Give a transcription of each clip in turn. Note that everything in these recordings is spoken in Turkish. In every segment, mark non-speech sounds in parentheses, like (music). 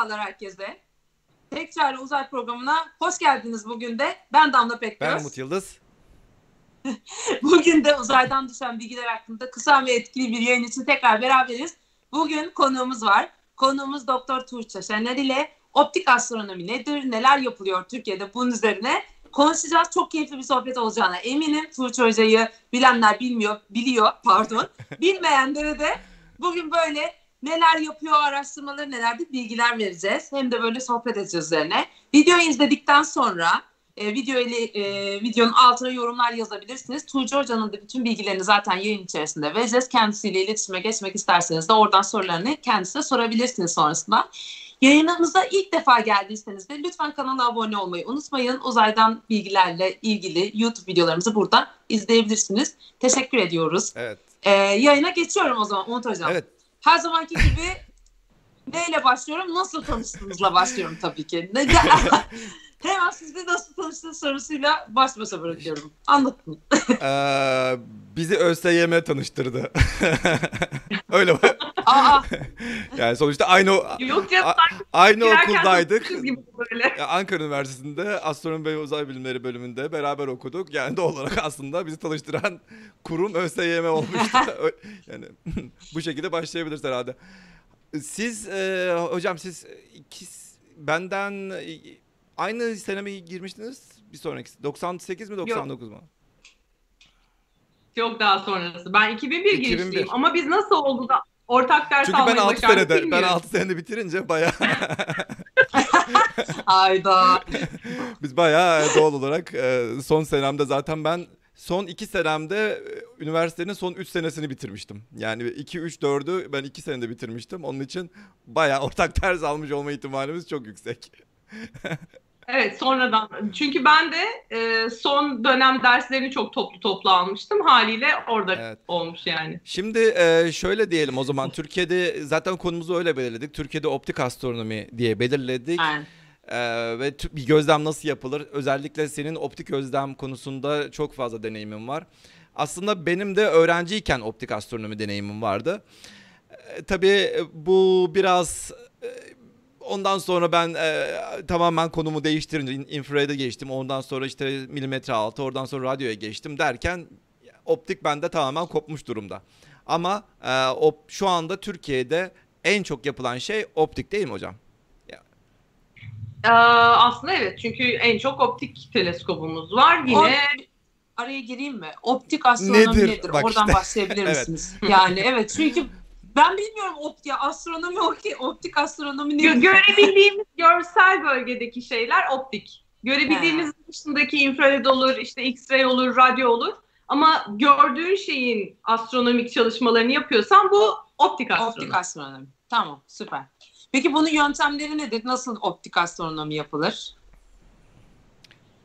Merhabalar herkese. Tekrar uzay programına hoş geldiniz bugün de. Ben Damla Pekgöz. Ben Umut Yıldız. (laughs) bugün de uzaydan düşen bilgiler hakkında kısa ve etkili bir yayın için tekrar beraberiz. Bugün konuğumuz var. Konuğumuz Doktor Tuğçe Şener ile optik astronomi nedir, neler yapılıyor Türkiye'de bunun üzerine konuşacağız. Çok keyifli bir sohbet olacağına eminim. Tuğçe Hoca'yı bilenler bilmiyor, biliyor pardon. (laughs) Bilmeyenlere de bugün böyle neler yapıyor araştırmaları nelerdir bilgiler vereceğiz. Hem de böyle sohbet edeceğiz üzerine. Videoyu izledikten sonra e, video ile, e, videonun altına yorumlar yazabilirsiniz. Tuğçe Hoca'nın da bütün bilgilerini zaten yayın içerisinde vereceğiz. Kendisiyle iletişime geçmek isterseniz de oradan sorularını kendisine sorabilirsiniz sonrasında. Yayınımıza ilk defa geldiyseniz de lütfen kanala abone olmayı unutmayın. Uzaydan bilgilerle ilgili YouTube videolarımızı burada izleyebilirsiniz. Teşekkür ediyoruz. Evet. Ee, yayına geçiyorum o zaman Umut Hocam. Evet. Her zamanki gibi neyle başlıyorum? Nasıl tanıştığınızla başlıyorum tabii ki. Ne, (laughs) Hemen sizde nasıl tanıştığınız sorusuyla baş başa bırakıyorum. Anlatın. Ee, bizi ÖSYM tanıştırdı. (laughs) Öyle mi? Aa, (laughs) Yani sonuçta aynı Yok canım a- sanki aynı okuldaydık. Ya Ankara Üniversitesi'nde Astronomi ve Uzay Bilimleri bölümünde beraber okuduk. Yani doğal olarak aslında bizi tanıştıran kurum ÖSYM olmuştu. (laughs) Yani bu şekilde başlayabiliriz herhalde. Siz e, hocam siz iki benden e, aynı sene mi girmiştiniz? Bir sonraki 98 mi 99 mu? Çok daha sonrası. Ben 2001, 2001. girişliyim ama biz nasıl oldu da ortak ders Çünkü ben almayı 6 başardık senede ben bilmiyorum. 6 senede bitirince bayağı (laughs) ayda. (laughs) Biz bayağı e, doğal olarak e, son senemde zaten ben son iki senemde e, üniversitenin son üç senesini bitirmiştim. Yani 2, 3, 4'ü ben iki senede bitirmiştim. Onun için bayağı ortak (laughs) ders almış olma ihtimalimiz çok yüksek. Evet sonradan. Çünkü ben de e, son dönem derslerini çok toplu toplu almıştım. Haliyle orada Evet. olmuş yani. Şimdi e, şöyle diyelim o zaman Türkiye'de zaten konumuzu öyle belirledik. Türkiye'de optik astronomi diye belirledik. Yani. Ee, ve bir gözlem nasıl yapılır? Özellikle senin optik gözlem konusunda çok fazla deneyimin var. Aslında benim de öğrenciyken optik astronomi deneyimim vardı. Ee, tabii bu biraz e, ondan sonra ben e, tamamen konumu değiştirince in- infrared'e geçtim. Ondan sonra işte milimetre altı, oradan sonra radyoya geçtim derken optik bende tamamen kopmuş durumda. Ama e, op, şu anda Türkiye'de en çok yapılan şey optik değil mi hocam? Ee, aslında evet çünkü en çok optik teleskopumuz var. Yine O- araya gireyim mi? Optik astronomi Nedir? nedir? Bak Oradan işte. (laughs) Evet. misiniz? Yani evet çünkü ben bilmiyorum optik astronomi okey optik astronomi gö- nedir? görebildiğimiz (laughs) görsel bölgedeki şeyler optik. Görebildiğimiz dışındaki infrared olur, işte X-ray olur, radyo olur. Ama gördüğün şeyin astronomik çalışmalarını yapıyorsan bu optik astronomi. Optik astronomi. Tamam süper. Peki bunun yöntemleri nedir? Nasıl optik astronomi yapılır?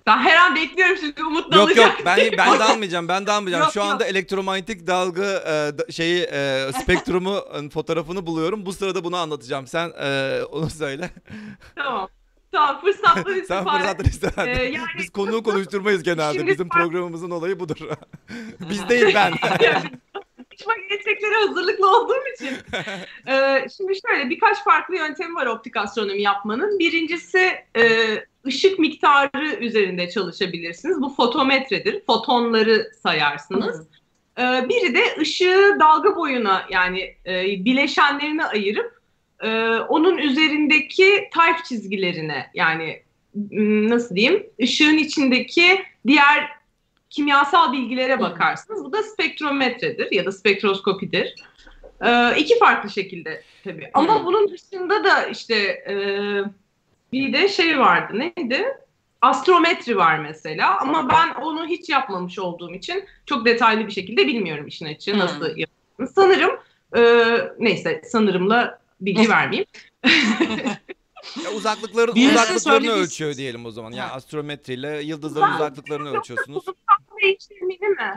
Ben her an bekliyorum şimdi Umut Yok yok ben ben de almayacağım. Ben de almayacağım. Yok, Şu yok. anda elektromanyetik dalga e, da- şeyi e, spektrumu e, fotoğrafını buluyorum. Bu sırada bunu anlatacağım. Sen e, onu söyle. Tamam. Tamam fırsatları Sen fırsatını isten. Ee, yani- Biz konuğu konuşturmayız genelde. Şimdi Bizim ben- programımızın olayı budur. (laughs) Biz (laughs) değil ben. Konuşma gerçeklere hazırlıklı olduğum için. (laughs) Ee, şimdi şöyle birkaç farklı yöntemi var optik astronomi yapmanın. Birincisi e, ışık miktarı üzerinde çalışabilirsiniz. Bu fotometredir. Fotonları sayarsınız. Ee, biri de ışığı dalga boyuna yani e, bileşenlerine ayırıp e, onun üzerindeki type çizgilerine yani nasıl diyeyim ışığın içindeki diğer kimyasal bilgilere bakarsınız. Bu da spektrometredir ya da spektroskopidir. Ee, iki farklı şekilde tabii. Ama bunun dışında da işte e, bir de şey vardı neydi? Astrometri var mesela ama ben onu hiç yapmamış olduğum için çok detaylı bir şekilde bilmiyorum işin açığı nasıl yapıldığını. Sanırım e, neyse sanırımla bilgi (laughs) vermeyeyim. Ya uzaklıkların Birisi uzaklıklarını şöyle bir- ölçüyor diyelim o zaman. Yani astrometriyle yıldızların Uzak- uzaklıklarını ölçüyorsunuz.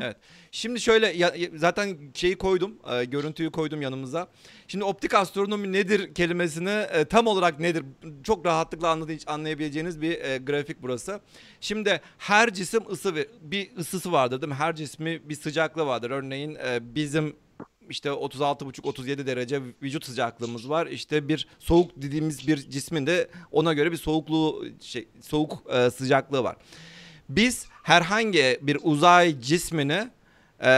Evet. Şimdi şöyle ya- zaten şeyi koydum, e, görüntüyü koydum yanımıza. Şimdi optik astronomi nedir kelimesini e, tam olarak nedir çok rahatlıkla anlay- anlayabileceğiniz bir e, grafik burası. Şimdi her cisim ısı bir ısısı vardır değil mi? Her cismi bir sıcaklığı vardır. Örneğin e, bizim işte 36,5-37 derece vücut sıcaklığımız var. İşte bir soğuk dediğimiz bir cismin de ona göre bir soğukluğu şey, soğuk e, sıcaklığı var. Biz herhangi bir uzay cismini e,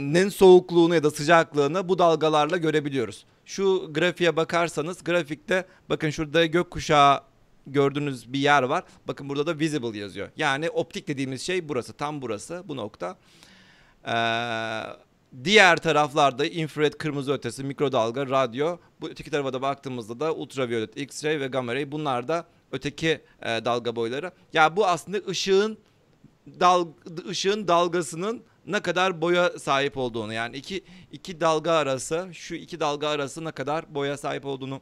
nin soğukluğunu ya da sıcaklığını bu dalgalarla görebiliyoruz. Şu grafiğe bakarsanız grafikte bakın şurada gökkuşağı gördüğünüz bir yer var. Bakın burada da visible yazıyor. Yani optik dediğimiz şey burası. Tam burası bu nokta. Ee, diğer taraflarda infrared kırmızı ötesi, mikrodalga, radyo. Bu öteki tarafa da baktığımızda da ultraviyole, x-ray ve gamma ray. Bunlar da öteki e, dalga boyları. Ya bu aslında ışığın dal ışığın dalgasının ne kadar boya sahip olduğunu yani iki iki dalga arası şu iki dalga arası ne kadar boya sahip olduğunu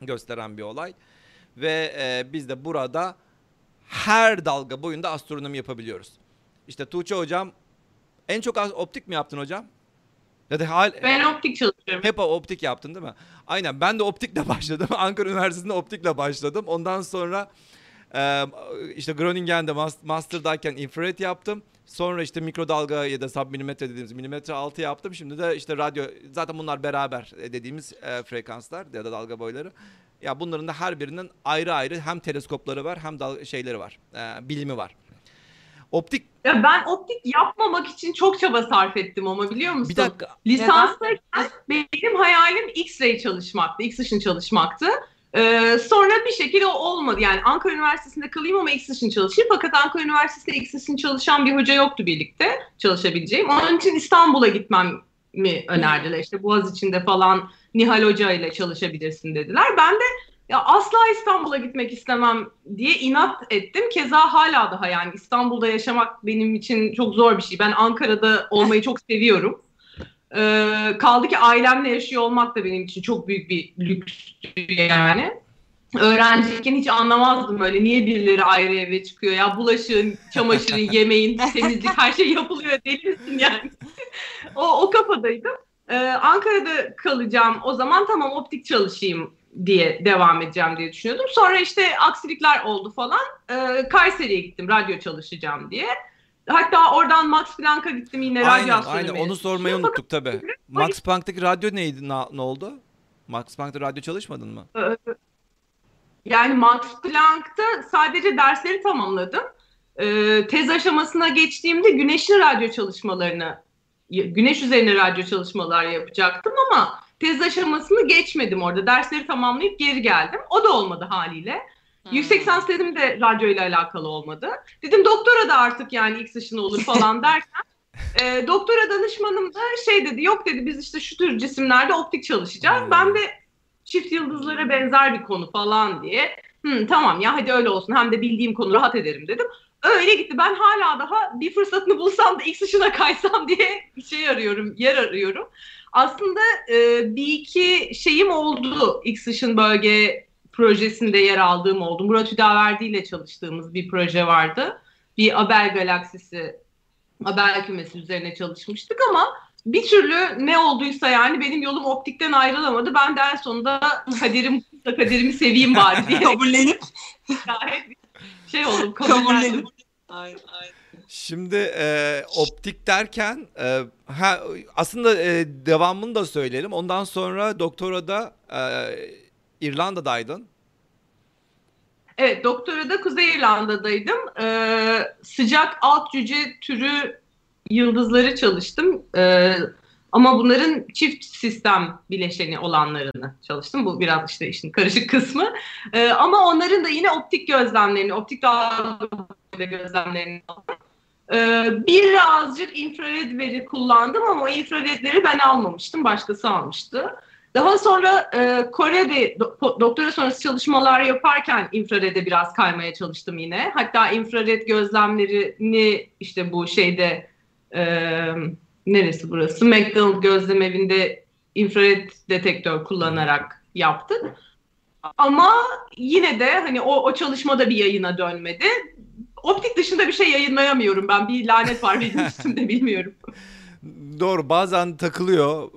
gösteren bir olay ve e, biz de burada her dalga boyunda astronomi yapabiliyoruz. İşte Tuğçe hocam en çok optik mi yaptın hocam? Ya da hal Ben optik çalışıyorum. hep optik yaptın değil mi? Aynen ben de optikle (laughs) başladım. Ankara Üniversitesi'nde optikle başladım. Ondan sonra e, işte Groningen'de master'dayken infrared yaptım. Sonra işte mikrodalga ya da submilimetre dediğimiz milimetre altı yaptım. Şimdi de işte radyo zaten bunlar beraber dediğimiz e, frekanslar ya da dalga boyları. Ya bunların da her birinin ayrı ayrı hem teleskopları var hem dal şeyleri var. E, bilimi var. Optik ya ben optik yapmamak için çok çaba sarf ettim ama biliyor musun? Bir dakika. Lisanstayken benim hayalim X-ray çalışmaktı, X-ışın çalışmaktı. Ee, sonra bir şekilde o olmadı. Yani Ankara Üniversitesi'nde kalayım ama X-ışın çalışayım. Fakat Ankara Üniversitesi'nde X-ışın çalışan bir hoca yoktu birlikte çalışabileceğim. Onun için İstanbul'a gitmem mi önerdiler. İşte Boğaz içinde falan Nihal Hoca ile çalışabilirsin dediler. Ben de ya asla İstanbul'a gitmek istemem diye inat ettim. Keza hala daha yani İstanbul'da yaşamak benim için çok zor bir şey. Ben Ankara'da olmayı çok seviyorum. Ee, kaldı ki ailemle yaşıyor olmak da benim için çok büyük bir lükstü yani. Öğrenciyken hiç anlamazdım öyle niye birileri ayrı eve çıkıyor ya bulaşığın, çamaşırın, (laughs) yemeğin, temizlik her şey yapılıyor deli misin yani. o, o kafadaydım. Ee, Ankara'da kalacağım o zaman tamam optik çalışayım diye devam edeceğim diye düşünüyordum. Sonra işte aksilikler oldu falan. Ee, Kayseri'ye gittim radyo çalışacağım diye. Hatta oradan Max Planck'a gittim yine aynen, radyo astronomi. Aynen onu sormayı unuttuk tabii. (laughs) Max Planck'taki radyo neydi? Ne, ne oldu? Max Planck'ta radyo çalışmadın mı? Ee, yani Max Planck'ta sadece dersleri tamamladım. Ee, tez aşamasına geçtiğimde güneşli radyo çalışmalarını, güneş üzerine radyo çalışmalar yapacaktım ama tez aşamasını geçmedim orada. Dersleri tamamlayıp geri geldim. O da olmadı haliyle. Hmm. Yüksek lisans dedim de radyo ile alakalı olmadı. Dedim doktora da artık yani X ışını olur falan (laughs) derken e, doktora danışmanım da şey dedi yok dedi biz işte şu tür cisimlerde optik çalışacağız. Hmm. Ben de çift yıldızlara benzer bir konu falan diye Hı, tamam ya hadi öyle olsun hem de bildiğim konu rahat ederim dedim. Öyle gitti. Ben hala daha bir fırsatını bulsam da X ışına kaysam diye bir şey arıyorum, yer arıyorum. Aslında e, bir iki şeyim oldu X ışın bölge projesinde yer aldığım oldu. Murat Hüdaverdi ile çalıştığımız bir proje vardı. Bir Abel galaksisi, Abel kümesi üzerine çalışmıştık ama bir türlü ne olduysa yani benim yolum optikten ayrılamadı. Ben de en sonunda kaderim kaderimi seveyim bari diye (laughs) kabullenip şey oldum kabullenip. Aynen, aynen. Şimdi e, optik derken e, ha, aslında e, devamını da söyleyelim. Ondan sonra doktora da e, İrlanda'daydın. Evet doktora da Kuzey İrlanda'daydım. Ee, sıcak alt cüce türü yıldızları çalıştım. Ee, ama bunların çift sistem bileşeni olanlarını çalıştım. Bu biraz işte işin karışık kısmı. Ee, ama onların da yine optik gözlemlerini, optik dalga gözlemlerini ee, birazcık infrared veri kullandım ama o infraredleri ben almamıştım. Başkası almıştı. Daha sonra e, Kore'de do, doktora sonrası çalışmalar yaparken infrarede biraz kaymaya çalıştım yine. Hatta infrared gözlemlerini işte bu şeyde e, neresi burası? McDonald gözlem evinde infrared detektör kullanarak yaptık. Ama yine de hani o, o çalışmada bir yayına dönmedi. Optik dışında bir şey yayınlayamıyorum ben. Bir lanet var benim (laughs) üstümde bilmiyorum. Doğru bazen takılıyor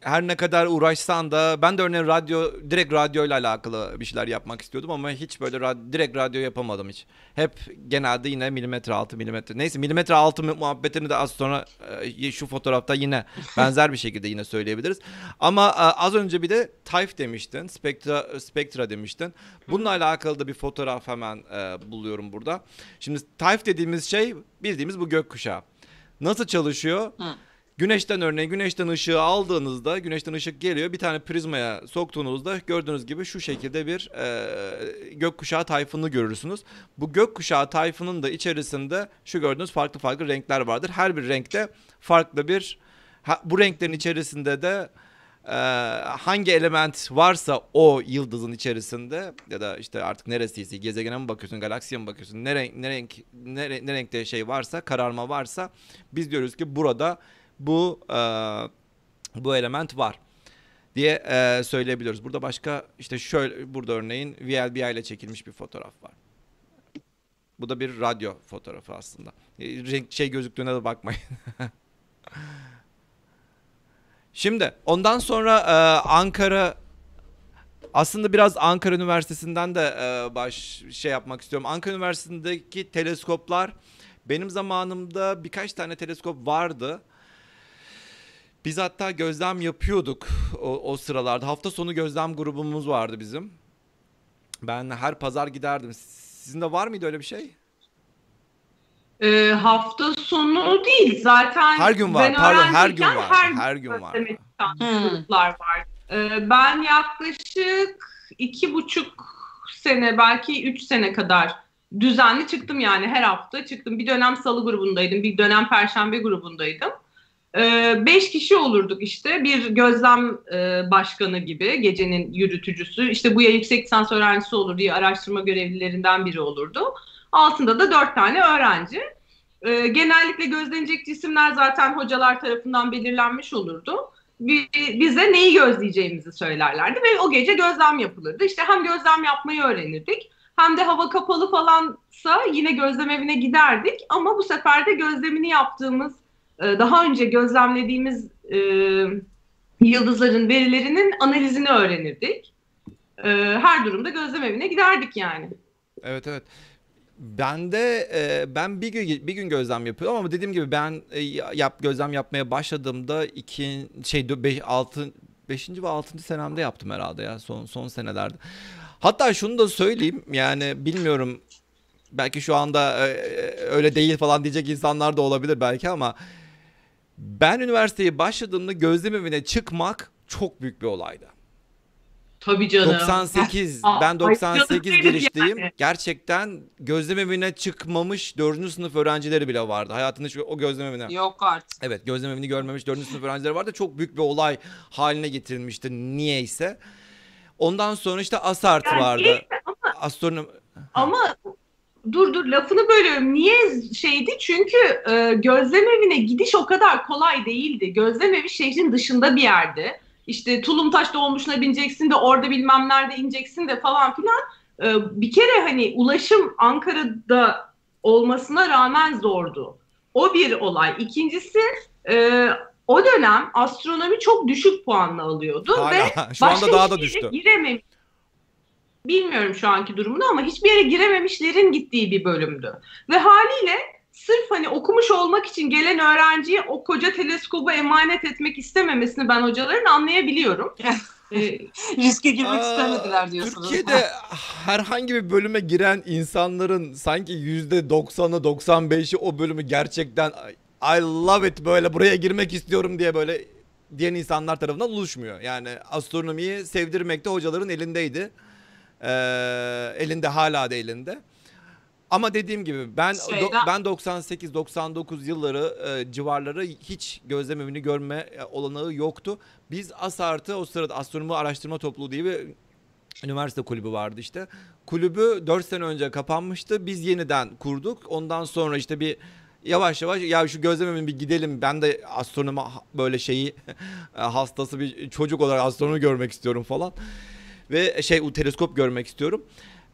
her ne kadar uğraşsan da ben de örneğin radyo direkt radyo ile alakalı bir şeyler yapmak istiyordum ama hiç böyle rad- direkt radyo yapamadım hiç. Hep genelde yine milimetre altı milimetre. Neyse milimetre altı mu- muhabbetini de az sonra e, şu fotoğrafta yine benzer bir şekilde yine söyleyebiliriz. Ama e, az önce bir de Type demiştin, Spectra Spectra demiştin. Bununla alakalı da bir fotoğraf hemen e, buluyorum burada. Şimdi Type dediğimiz şey bildiğimiz bu gökkuşağı. Nasıl çalışıyor? Hı. Güneşten örneğin güneşten ışığı aldığınızda güneşten ışık geliyor bir tane prizmaya soktuğunuzda gördüğünüz gibi şu şekilde bir e, gökkuşağı tayfını görürsünüz. Bu gökkuşağı tayfının da içerisinde şu gördüğünüz farklı farklı renkler vardır. Her bir renkte farklı bir bu renklerin içerisinde de e, hangi element varsa o yıldızın içerisinde ya da işte artık neresiyse gezegene mi bakıyorsun galaksiye mi bakıyorsun ne renk ne renk ne, ne renkte şey varsa kararma varsa biz diyoruz ki burada bu e, bu element var diye e, söyleyebiliyoruz. Burada başka işte şöyle burada örneğin VLBI ile çekilmiş bir fotoğraf var. Bu da bir radyo fotoğrafı aslında. E, Renk şey gözüktüğüne de bakmayın. (laughs) Şimdi ondan sonra e, Ankara aslında biraz Ankara Üniversitesi'nden de e, baş şey yapmak istiyorum. Ankara Üniversitesi'ndeki teleskoplar benim zamanımda birkaç tane teleskop vardı. Biz hatta gözlem yapıyorduk o, o sıralarda. Hafta sonu gözlem grubumuz vardı bizim. Ben her pazar giderdim. Sizin de var mıydı öyle bir şey? Ee, hafta sonu değil zaten. Her gün var. ben Pardon, her gün var. Her, Her gün var. Hmm. gruplar var. Ee, ben yaklaşık iki buçuk sene belki üç sene kadar düzenli çıktım yani her hafta çıktım. Bir dönem salı grubundaydım, bir dönem perşembe grubundaydım. Ee, beş kişi olurduk işte bir gözlem e, başkanı gibi gecenin yürütücüsü işte bu ya yüksek lisans öğrencisi olur diye araştırma görevlilerinden biri olurdu. Altında da dört tane öğrenci. Ee, genellikle gözlenecek cisimler zaten hocalar tarafından belirlenmiş olurdu. Bi- Bize neyi gözleyeceğimizi söylerlerdi ve o gece gözlem yapılırdı. İşte hem gözlem yapmayı öğrenirdik hem de hava kapalı falansa yine gözlem evine giderdik. Ama bu sefer de gözlemini yaptığımız, e, daha önce gözlemlediğimiz e, yıldızların verilerinin analizini öğrenirdik. E, Her durumda gözlem evine giderdik yani. Evet evet. Ben de e, ben bir gün bir gün gözlem yapıyorum ama dediğim gibi ben e, yap gözlem yapmaya başladığımda iki şey 5 6 5. ve 6. senemde yaptım herhalde ya son son senelerde. Hatta şunu da söyleyeyim yani bilmiyorum belki şu anda e, öyle değil falan diyecek insanlar da olabilir belki ama ben üniversiteye başladığımda gözlem evine çıkmak çok büyük bir olaydı. Tabii canım. 98 (laughs) Aa, ben ay, 98 canım girişliyim. yani. Gerçekten gözlem evine çıkmamış 4. sınıf öğrencileri bile vardı. Hayatında hiç o gözlem evine. Yok artık. Evet gözlem evini görmemiş 4. sınıf öğrencileri vardı. Çok büyük bir olay haline getirilmişti niyeyse. Ondan sonra işte ASART Yani vardı. niyeyse Astronom Ama dur dur lafını bölüyorum. Niye şeydi? Çünkü e, gözlem evine gidiş o kadar kolay değildi. Gözlem evi şehrin dışında bir yerde. İşte Tulumtaş dolmuşuna bineceksin de orada bilmem nerede ineceksin de falan filan. E, bir kere hani ulaşım Ankara'da olmasına rağmen zordu. O bir olay. İkincisi e, o dönem astronomi çok düşük puanla alıyordu ve hala şu anda daha da düştü. Girememiş. Bilmiyorum şu anki durumunu ama hiçbir yere girememişlerin gittiği bir bölümdü. Ve haliyle sırf hani okumuş olmak için gelen öğrenciye o koca teleskobu emanet etmek istememesini ben hocaların anlayabiliyorum. (laughs) Ee, Riske girmek Aa, istemediler diyorsunuz. Türkiye'de herhangi bir bölüme giren insanların sanki %90'ı 95'i o bölümü gerçekten I love it böyle buraya girmek istiyorum diye böyle diyen insanlar tarafından oluşmuyor. Yani astronomiyi sevdirmek de hocaların elindeydi. Ee, elinde hala da elinde. Ama dediğim gibi ben Şeyden- do- ben 98 99 yılları e, civarları hiç gözlem evini görme e, olanağı yoktu. Biz ASART'ı o sırada astronomi araştırma topluluğu diye bir üniversite kulübü vardı işte. Kulübü 4 sene önce kapanmıştı. Biz yeniden kurduk. Ondan sonra işte bir yavaş yavaş ya şu gözlem evine bir gidelim. Ben de astronomi böyle şeyi (laughs) e, hastası bir çocuk olarak astronomi görmek istiyorum falan. Ve şey o teleskop görmek istiyorum.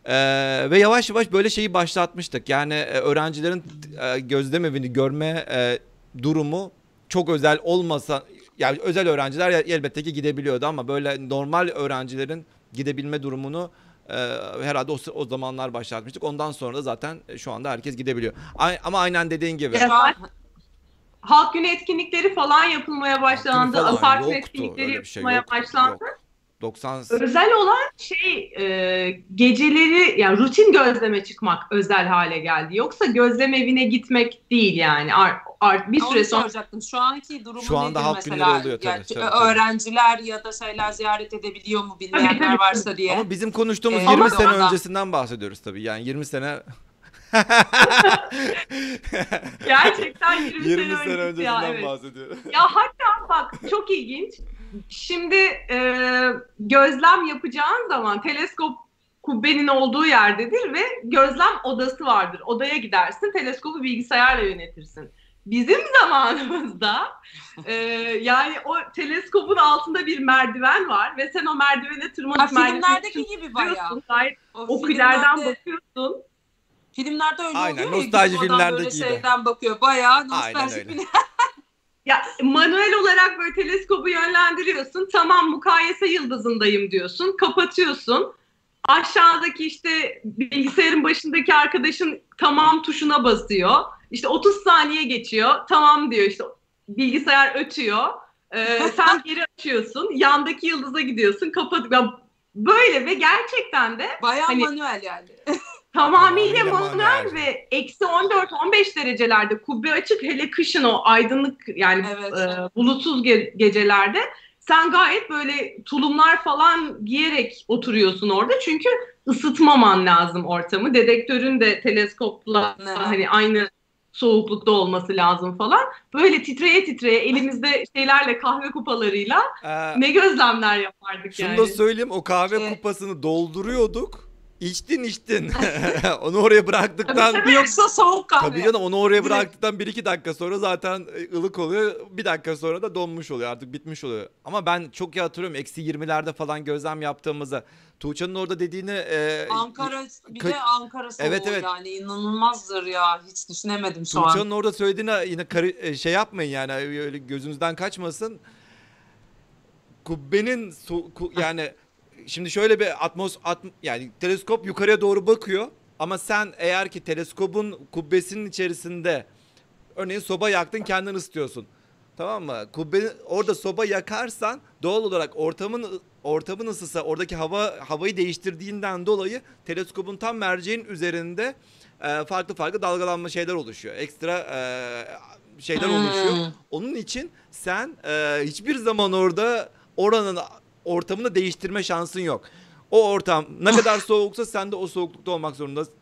Ee, ve yavaş yavaş böyle şeyi başlatmıştık. Yani e, öğrencilerin e, gözlem evini görme e, durumu çok özel olmasa yani özel öğrenciler elbette ki gidebiliyordu ama böyle normal öğrencilerin gidebilme durumunu e, herhalde o, o zamanlar başlatmıştık. Ondan sonra da zaten şu anda herkes gidebiliyor. Ay- ama aynen dediğin gibi. Evet. Halk günü etkinlikleri falan yapılmaya başlandı. yoktu, etkinlikleri şey yapılmaya yoktu, başlandı. yok. 90 Özel olan şey e, geceleri yani rutin gözleme çıkmak özel hale geldi. Yoksa gözlem evine gitmek değil yani. Art, art, bir süre sonra soracaktım. Şu anki durumu Şu anda nedir halk mesela? günleri oluyor tabii, Gerçi tabii, tabii. Öğrenciler ya da şeyler ziyaret edebiliyor mu bilmeyenler Tabii, tabii, varsa diye. Ama bizim konuştuğumuz Ee, 20 ama sene orada- öncesinden bahsediyoruz tabii. Yani 20 sene gerçekten 20, 20 sene, sene öncesi öncesinden ya, evet. bahsediyorum. Ya hatta bak çok ilginç. Şimdi e, gözlem yapacağın zaman teleskop kubbenin olduğu yerdedir ve gözlem odası vardır. Odaya gidersin, teleskopu bilgisayarla yönetirsin. Bizim (laughs) zamanımızda e, yani o teleskopun altında bir merdiven var ve sen o merdivene Ha, tırmanıp merdiveni filmlerdeki gibi bayağı. Gayet O okulerden filmlerde- bakıyorsun. Filmlerde öyle Aynen, oluyor ya. nostalji oradan filmlerdeki böyle gibi. şeyden bakıyor. Bayağı Aynen nostaljik öyle. (laughs) Ya manuel olarak böyle teleskobu yönlendiriyorsun. Tamam mukayese yıldızındayım diyorsun. Kapatıyorsun. Aşağıdaki işte bilgisayarın başındaki arkadaşın tamam tuşuna basıyor. İşte 30 saniye geçiyor. Tamam diyor işte bilgisayar ötüyor. Ee, (laughs) sen geri açıyorsun. Yandaki yıldıza gidiyorsun. Kapat. Ya böyle ve gerçekten de Bayağı Hani- manuel yani. (laughs) Tamamıyla manuel ve eksi 14-15 derecelerde kubbe açık hele kışın o aydınlık yani Evet. e, bulutsuz ge- gecelerde sen gayet böyle tulumlar falan giyerek oturuyorsun orada çünkü ısıtmaman lazım ortamı. Dedektörün de teleskopla Evet. hani aynı soğuklukta olması lazım falan. Böyle titreye titreye elimizde şeylerle kahve kupalarıyla Ee, ne gözlemler yapardık şunu yani. da söyleyeyim o kahve Evet. kupasını dolduruyorduk. İçtin içtin. (laughs) onu oraya bıraktıktan Yoksa soğuk kahve. Tabii canım onu oraya bıraktıktan 1-2 dakika sonra zaten e, ılık oluyor. Bir dakika sonra da donmuş oluyor artık bitmiş oluyor. Ama ben çok iyi hatırlıyorum eksi 20'lerde falan gözlem yaptığımızda. Tuğçe'nin orada dediğini e, Ankara bir de Ankara soğuğu Evet, evet. yani inanılmazdır ya. Hiç düşünemedim şu an. Tuğçe'nin orada söylediğine yine karı- e, şey yapmayın yani öyle gözünüzden kaçmasın. Kubbenin su- ku- yani şimdi şöyle bir atmos at, yani teleskop yukarıya doğru bakıyor ama sen eğer ki teleskopun kubbesinin içerisinde örneğin soba yaktın kendin ısıtıyorsun. Tamam mı? Kubbe orada soba yakarsan doğal olarak ortamın ortamın ısısı oradaki hava havayı değiştirdiğinden dolayı teleskopun tam merceğin üzerinde e, farklı farklı dalgalanma şeyler oluşuyor. Ekstra e, şeyler Hmm. oluşuyor. Onun için sen e, hiçbir zaman orada oranın ortamını değiştirme şansın yok. O ortam ne kadar soğuksa sen de o soğuklukta olmak zorundasın.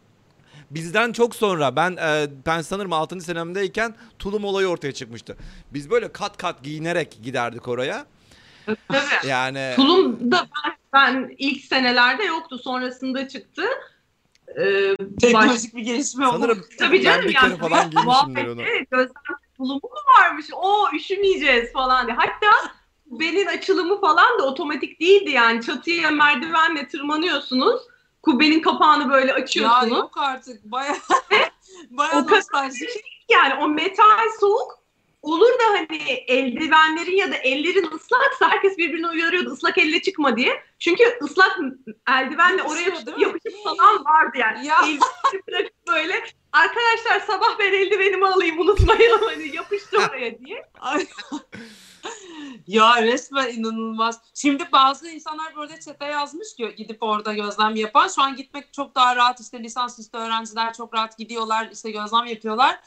Bizden çok sonra ben e, ben sanırım 6. senemdeyken tulum olayı ortaya çıkmıştı. Biz böyle kat kat giyinerek giderdik oraya. Tabii. Yani Tulum da ben, ben ilk senelerde yoktu. Sonrasında çıktı. Ee, baş- Teknolojik bir gelişme oldu. sanırım Tabii ben canım bir yani. kere falan giymişimdir onu. gözlem tulumu mu varmış? O üşümeyeceğiz falan diye. Hatta kubbenin açılımı falan da otomatik değildi yani. Çatıya merdivenle tırmanıyorsunuz. Kubbenin kapağını böyle Ya açıyorsunuz. yok artık. Bayağı (laughs) bayağı O nostaljik. Yani o metal soğuk olur da hani eldivenlerin ya da ellerin ıslaksa herkes birbirini uyarıyordu ıslak elle çıkma diye. Çünkü ıslak eldivenle oraya yapışıp falan vardı yani. Ya. Bırakıp böyle arkadaşlar sabah ben eldivenimi alayım unutmayalım hani yapıştı oraya diye. Ay. (laughs) ya resmen inanılmaz. Şimdi bazı insanlar böyle çete yazmış ki gidip orada gözlem yapan. Şu an gitmek çok daha rahat. İşte lisansüstü öğrenciler çok rahat gidiyorlar. işte gözlem yapıyorlar.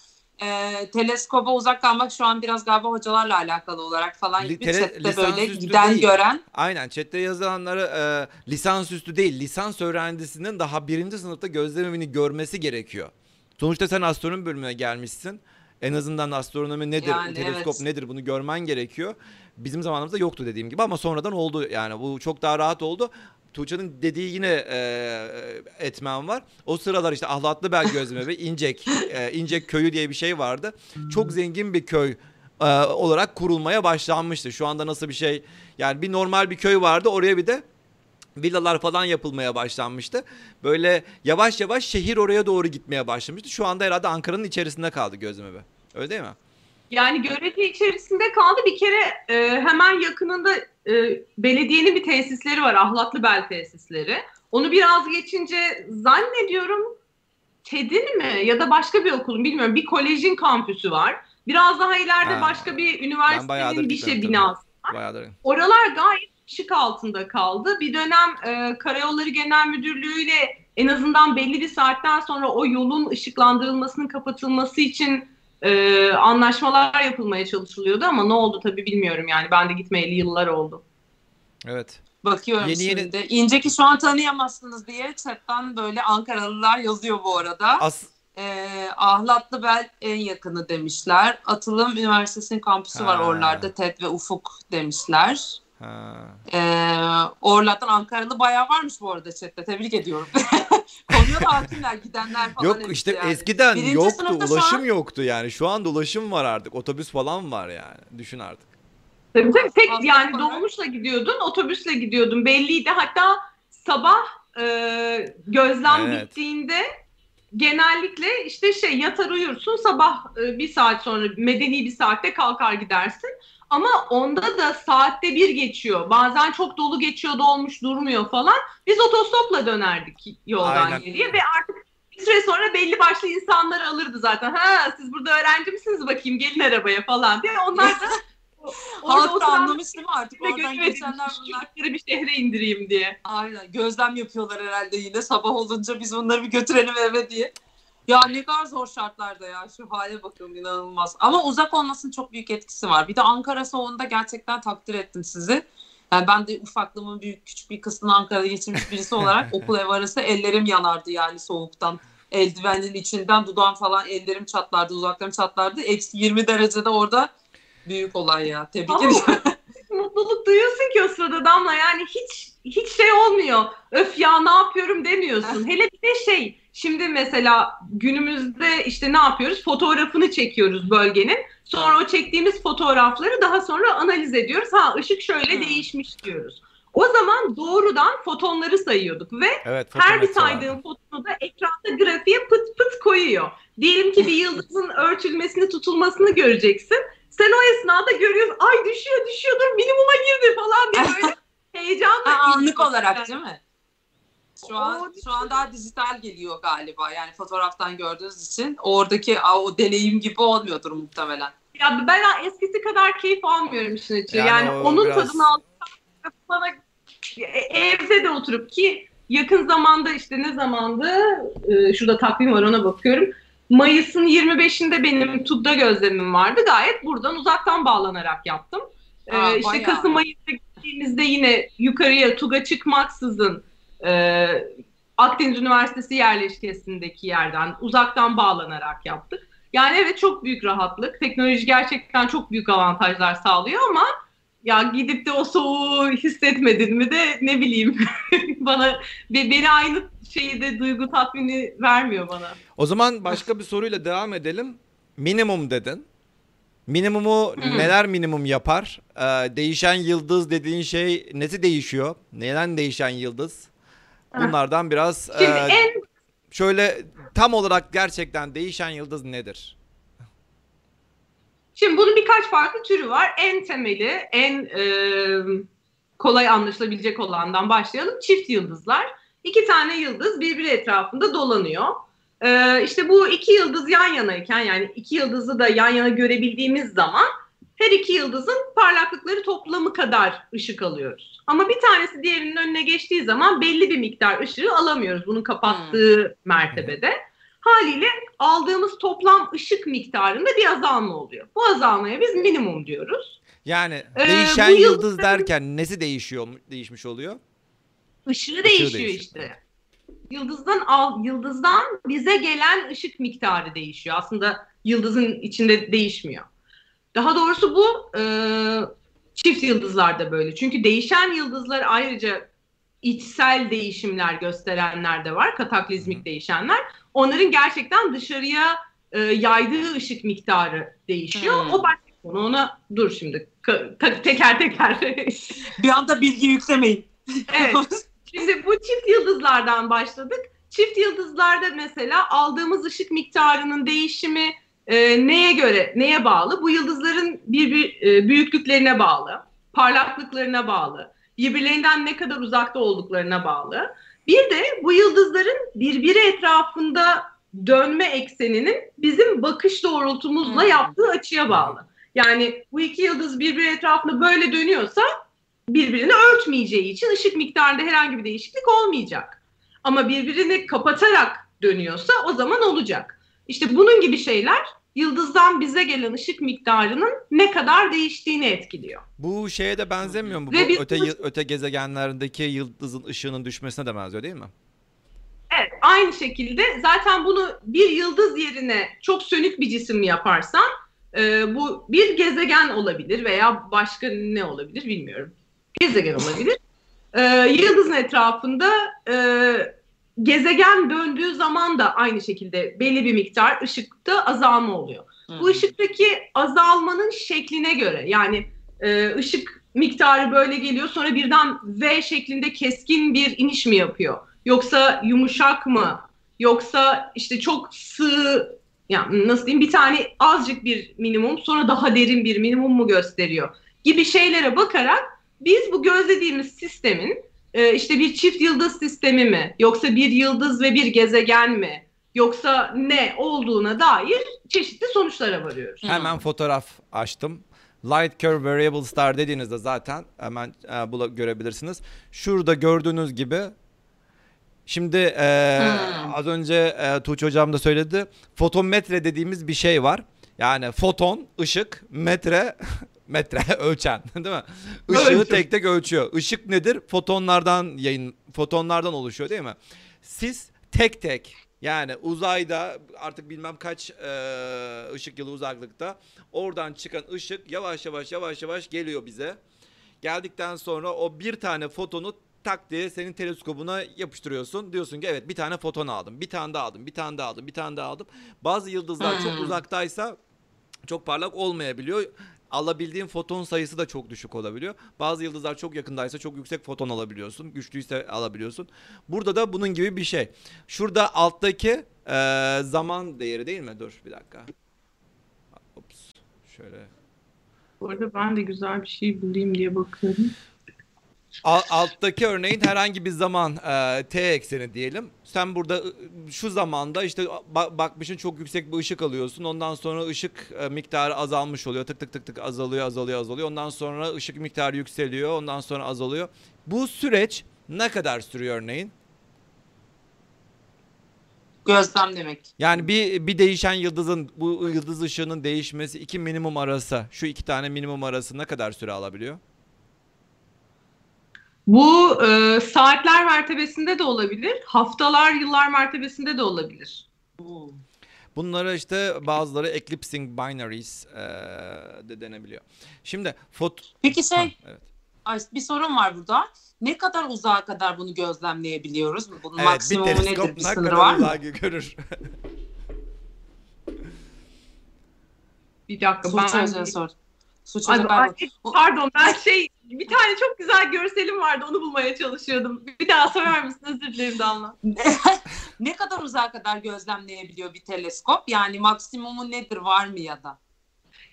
Ee, teleskoba uzak kalmak şu an biraz galiba hocalarla alakalı olarak falan Li- tele- chatte böyle giden değil. gören. Aynen chatte yazılanları e, lisansüstü değil lisans öğrencisinin daha birinci sınıfta gözlemini görmesi gerekiyor. Sonuçta sen astronomi bölümüne gelmişsin. En azından astronomi nedir, Yani teleskop evet. nedir bunu görmen gerekiyor. Bizim zamanımızda yoktu dediğim gibi ama sonradan oldu yani bu çok daha rahat oldu. Tuğçe'nin dediği yine e, etmen var. O sıralar işte Ahlatlıbel gözlemi ve İncek, e, İncek köyü diye bir şey vardı. Çok zengin bir köy e, olarak kurulmaya başlanmıştı. Şu anda nasıl bir şey yani bir normal bir köy vardı oraya bir de villalar falan yapılmaya başlanmıştı. Böyle yavaş yavaş şehir oraya doğru gitmeye başlamıştı. Şu anda herhalde Ankara'nın içerisinde kaldı gözleme be. Öyle değil mi? Yani görece içerisinde kaldı. Bir kere e, hemen yakınında e, belediyenin bir tesisleri var. Ahlatlı Bel tesisleri. Onu biraz geçince zannediyorum TED'in mi ya da başka bir okulun bilmiyorum. Bir kolejin kampüsü var. Biraz daha ileride Ha. başka bir üniversitenin bir şey binası. Bayağıdır. Oralar gayet ışık altında kaldı. Bir dönem e, Karayolları Genel Müdürlüğü ile en azından belli bir saatten sonra o yolun ışıklandırılmasının kapatılması için e, anlaşmalar yapılmaya çalışılıyordu ama ne oldu tabii bilmiyorum yani. Ben de gitmeyeli yıllar oldu. Evet. Bakıyorum Yeni yeni- şimdi. İnce ki şu an tanıyamazsınız diye chatten böyle Ankaralılar yazıyor bu arada. As Ee, Ahlatlı Bel en yakını demişler. Atılım Üniversitesi'nin kampüsü var Ha. oralarda. TED ve Ufuk demişler. ha. Ee, oralardan Ankaralı bayağı varmış bu arada chatte. Tebrik ediyorum. (laughs) Konuya da hakimler, gidenler falan. Yok işte yani. eskiden Birinci yoktu, ulaşım an- yoktu yani. Şu anda ulaşım var artık. Otobüs falan var yani. Düşün artık. Tabii tabii. Tek Aslında yani dolmuşla gidiyordun, otobüsle gidiyordun. Belliydi. Hatta sabah e, gözlem Evet. bittiğinde genellikle işte şey yatar uyursun sabah e, bir saat sonra medeni bir saatte kalkar gidersin. Ama onda da saatte bir geçiyor. Bazen çok dolu geçiyor, dolmuş durmuyor falan. Biz otostopla dönerdik yoldan Aynen. geriye ve artık bir süre sonra belli başlı insanları alırdı zaten. Ha siz burada öğrenci misiniz bakayım gelin arabaya falan diye. Onlar da (laughs) Halk anlamış değil mi artık? Oradan geçenler bunlar. bir şehre indireyim diye. Aynen. Gözlem yapıyorlar herhalde yine. Sabah olunca biz bunları bir götürelim eve diye. Ya ne kadar zor şartlarda ya. Şu hale bakın inanılmaz. Ama uzak olmasının çok büyük etkisi var. Bir de Ankara soğuğunda gerçekten takdir ettim sizi. Yani ben de ufaklığımın büyük küçük bir kısmını Ankara'da geçirmiş birisi olarak (laughs) okul ev arası ellerim yanardı yani soğuktan. Eldivenin içinden dudağım falan ellerim çatlardı, uzaklarım çatlardı. Eksi 20 derecede orada büyük olay ya. Tebrik ediyorum. (laughs) Mutluluk duyuyorsun ki o sırada Damla yani hiç hiç şey olmuyor. Öf ya ne yapıyorum demiyorsun. (laughs) Hele bir de şey şimdi mesela günümüzde işte ne yapıyoruz? Fotoğrafını çekiyoruz bölgenin. Sonra o çektiğimiz fotoğrafları daha sonra analiz ediyoruz. Ha ışık şöyle Hmm. değişmiş diyoruz. O zaman doğrudan fotonları sayıyorduk ve Evet. her bir saydığın fotonu da ekranda grafiğe pıt pıt koyuyor. Diyelim ki bir yıldızın örtülmesini tutulmasını göreceksin. Sen o esnada görüyorsun ay düşüyor düşüyor dur minimuma girdi falan diye böyle (laughs) heyecanla. Ha, anlık olarak değil mi? Şu Oo, an şu an daha dijital geliyor galiba. Yani fotoğraftan gördüğünüz için oradaki o deneyim gibi olmuyordur muhtemelen. Ya ben eskisi kadar keyif almıyorum işin açığı. Yani Yani, o onun biraz- tadını aldıktan bana e- evde de oturup ki yakın zamanda işte ne zamandı Ee, şurada takvim var ona bakıyorum. Mayıs'ın 25'inde benim TUG'da gözlemim vardı. Gayet buradan uzaktan bağlanarak yaptım. Ee, Aa, işte bayağı. Kasım ayında gittiğimizde yine yukarıya TUG'a çıkmaksızın e, Akdeniz Üniversitesi yerleşkesindeki yerden uzaktan bağlanarak yaptık. Yani evet çok büyük rahatlık. Teknoloji gerçekten çok büyük avantajlar sağlıyor ama ya gidip de o soğuğu hissetmedin mi de ne bileyim (laughs) bana be- beni aynı şeyi de duygu tatmini vermiyor bana. O zaman başka bir soruyla devam edelim. Minimum dedin. Minimumu neler minimum yapar? Ee, değişen yıldız dediğin şey nesi değişiyor? Neden değişen yıldız? Bunlardan biraz Şimdi e, en şöyle tam olarak gerçekten değişen yıldız nedir? Şimdi bunun birkaç farklı türü var. En temeli, en e, kolay anlaşılabilecek olandan başlayalım. Çift yıldızlar. İki tane yıldız birbiri etrafında dolanıyor. E, işte bu iki yıldız yan yanayken yani iki yıldızı da yan yana görebildiğimiz zaman her iki yıldızın parlaklıkları toplamı kadar ışık alıyoruz. Ama bir tanesi diğerinin önüne geçtiği zaman belli bir miktar ışığı alamıyoruz bunun kapattığı mertebede. Haliyle aldığımız toplam ışık miktarında bir azalma oluyor. Bu azalmaya biz minimum diyoruz. Yani Ee, değişen bu yıldız yıldızların- derken nesi değişiyor değişmiş oluyor? Işığı değişiyor değişiyor. işte. Yıldızdan al yıldızdan bize gelen ışık miktarı değişiyor. Aslında yıldızın içinde değişmiyor. Daha doğrusu bu e, çift yıldızlarda böyle. Çünkü değişen yıldızlar ayrıca içsel değişimler gösterenler de var. Kataklizmik değişenler. Onların gerçekten dışarıya e, yaydığı ışık miktarı değişiyor. Hmm. O başka konu. Ona dur şimdi. Ka- ta- teker teker. (laughs) Bir anda bilgi yüklemeyin. evet. (laughs) Şimdi bu çift yıldızlardan başladık. Çift yıldızlarda mesela aldığımız ışık miktarının değişimi e, neye göre, neye bağlı? Bu yıldızların bir, bir e, büyüklüklerine bağlı, parlaklıklarına bağlı, birbirlerinden ne kadar uzakta olduklarına bağlı. Bir de bu yıldızların birbiri etrafında dönme ekseninin bizim bakış doğrultumuzla Hmm. yaptığı açıya bağlı. Yani bu iki yıldız birbiri etrafında böyle dönüyorsa birbirini örtmeyeceği için ışık miktarında herhangi bir değişiklik olmayacak. Ama birbirini kapatarak dönüyorsa o zaman olacak. İşte bunun gibi şeyler yıldızdan bize gelen ışık miktarının ne kadar değiştiğini etkiliyor. Bu şeye de benzemiyor mu? Bu Ve biz- öte öte gezegenlerdeki yıldızın ışığının düşmesine de benziyor değil mi? Evet, aynı şekilde zaten bunu bir yıldız yerine çok sönük bir cisim yaparsan e, bu bir gezegen olabilir veya başka ne olabilir bilmiyorum. Gezegen olabilir. E, yıldızın etrafında e, gezegen döndüğü zaman da aynı şekilde belli bir miktar ışıkta azalma oluyor. Bu ışıktaki azalmanın şekline göre yani e, ışık miktarı böyle geliyor sonra birden V şeklinde keskin bir iniş mi yapıyor? Yoksa yumuşak mı? Yoksa işte çok sığ yani nasıl diyeyim bir tane azıcık bir minimum sonra daha derin bir minimum mu gösteriyor? Gibi şeylere bakarak biz bu gözlediğimiz sistemin e, işte bir çift yıldız sistemi mi yoksa bir yıldız ve bir gezegen mi yoksa ne olduğuna dair çeşitli sonuçlara varıyoruz. Hemen fotoğraf açtım. Light Curve Variable Star dediğinizde zaten hemen e, bula- görebilirsiniz. Şurada gördüğünüz gibi şimdi e, Hmm. az önce e, Tuğçe hocam da söyledi. Fotometre dediğimiz bir şey var. Yani foton, ışık, metre, metre (laughs) ölçen değil mi? Işığı Ölçüm. tek tek ölçüyor. Işık nedir? Fotonlardan yayın fotonlardan oluşuyor değil mi? Siz tek tek yani uzayda artık bilmem kaç e, ışık yılı uzaklıkta oradan çıkan ışık yavaş yavaş yavaş yavaş geliyor bize. Geldikten sonra o bir tane fotonu tak diye senin teleskobuna yapıştırıyorsun. Diyorsun ki evet bir tane foton aldım. Bir tane daha aldım. Bir tane daha aldım. Bir tane daha aldım. Bazı yıldızlar çok Hmm. uzaktaysa çok parlak olmayabiliyor. Alabildiğin foton sayısı da çok düşük olabiliyor. Bazı yıldızlar çok yakındaysa çok yüksek foton alabiliyorsun. Güçlüyse alabiliyorsun. Burada da bunun gibi bir şey. Şurada alttaki eee, zaman değeri değil mi? Dur bir dakika. Ops. Şöyle. Bu arada ben de güzel bir şey bulayım diye bakıyorum. Al- alttaki örneğin herhangi bir zaman e, t ekseni diyelim. Sen burada şu zamanda işte ba- bakmışın çok yüksek bir ışık alıyorsun. Ondan sonra ışık e, miktarı azalmış oluyor. Tık tık tık tık azalıyor, azalıyor, azalıyor. Ondan sonra ışık miktarı yükseliyor. Ondan sonra azalıyor. Bu süreç ne kadar sürüyor örneğin? Gözlem demek. Yani bir bir değişen yıldızın bu yıldız ışığının değişmesi iki minimum arası, şu iki tane minimum arası ne kadar süre alabiliyor? Bu e, saatler mertebesinde de olabilir, haftalar, yıllar mertebesinde de olabilir. Bunlara işte bazıları eclipsing binaries eee, de denebiliyor. Şimdi fot Peki şey, Ha, evet. ay, bir sorun var burada. Ne kadar uzağa kadar bunu gözlemleyebiliyoruz? Bunun Evet, bir maksimumu teleskop nedir? Bir ne sınırı kadar var mı? görür. Bir dakika Suç ben... Hoca'ya sor. Suç Ay, Hoca pardon ben şey bir tane çok güzel görselim vardı onu bulmaya çalışıyordum. Bir daha sorar mısın? Özür dilerim Damla. (laughs) ne kadar uzağa kadar gözlemleyebiliyor bir teleskop? Yani maksimumu nedir var mı ya da?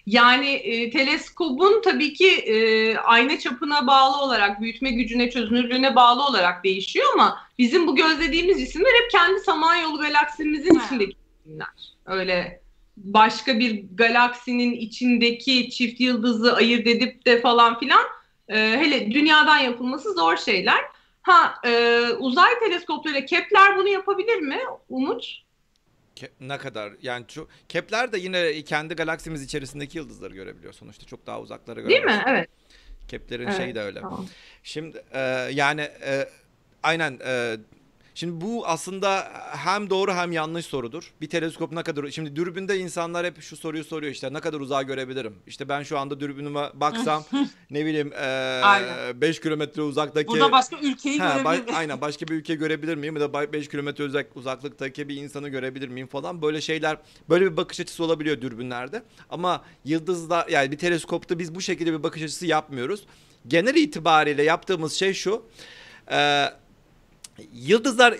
Yani e, teleskobun tabii ki e, ayna çapına bağlı olarak, büyütme gücüne, çözünürlüğüne bağlı olarak değişiyor ama bizim bu gözlediğimiz cisimler hep kendi Samanyolu galaksimizin Ha. içindeki cisimler. Öyle başka bir galaksinin içindeki çift yıldızı ayırt edip de falan filan e, hele dünyadan yapılması zor şeyler. Ha e, uzay teleskoplarıyla Kepler bunu yapabilir mi Umut? Ke- ne kadar yani çok Kepler de yine kendi galaksimiz içerisindeki yıldızları görebiliyor sonuçta çok daha uzaklara Değil göremez. mi? Evet. Kepler'in Evet, şeyi de öyle. Tamam. Şimdi e, yani e, aynen e, şimdi bu aslında hem doğru hem yanlış sorudur. Bir teleskop ne kadar şimdi dürbünde insanlar hep şu soruyu soruyor işte ne kadar uzağa görebilirim? İşte ben şu anda dürbünüme baksam (laughs) ne bileyim Aynen. 5 kilometre uzaktaki Burada başka ülkeyi Ha, görebilir miyim? aynen başka bir ülke görebilir miyim ya da 5 kilometre uzak, uzaklıktaki bir insanı görebilir miyim falan böyle şeyler böyle bir bakış açısı olabiliyor dürbünlerde ama yıldızlar yani bir teleskopta biz bu şekilde bir bakış açısı yapmıyoruz genel itibariyle yaptığımız şey şu e, yıldızlar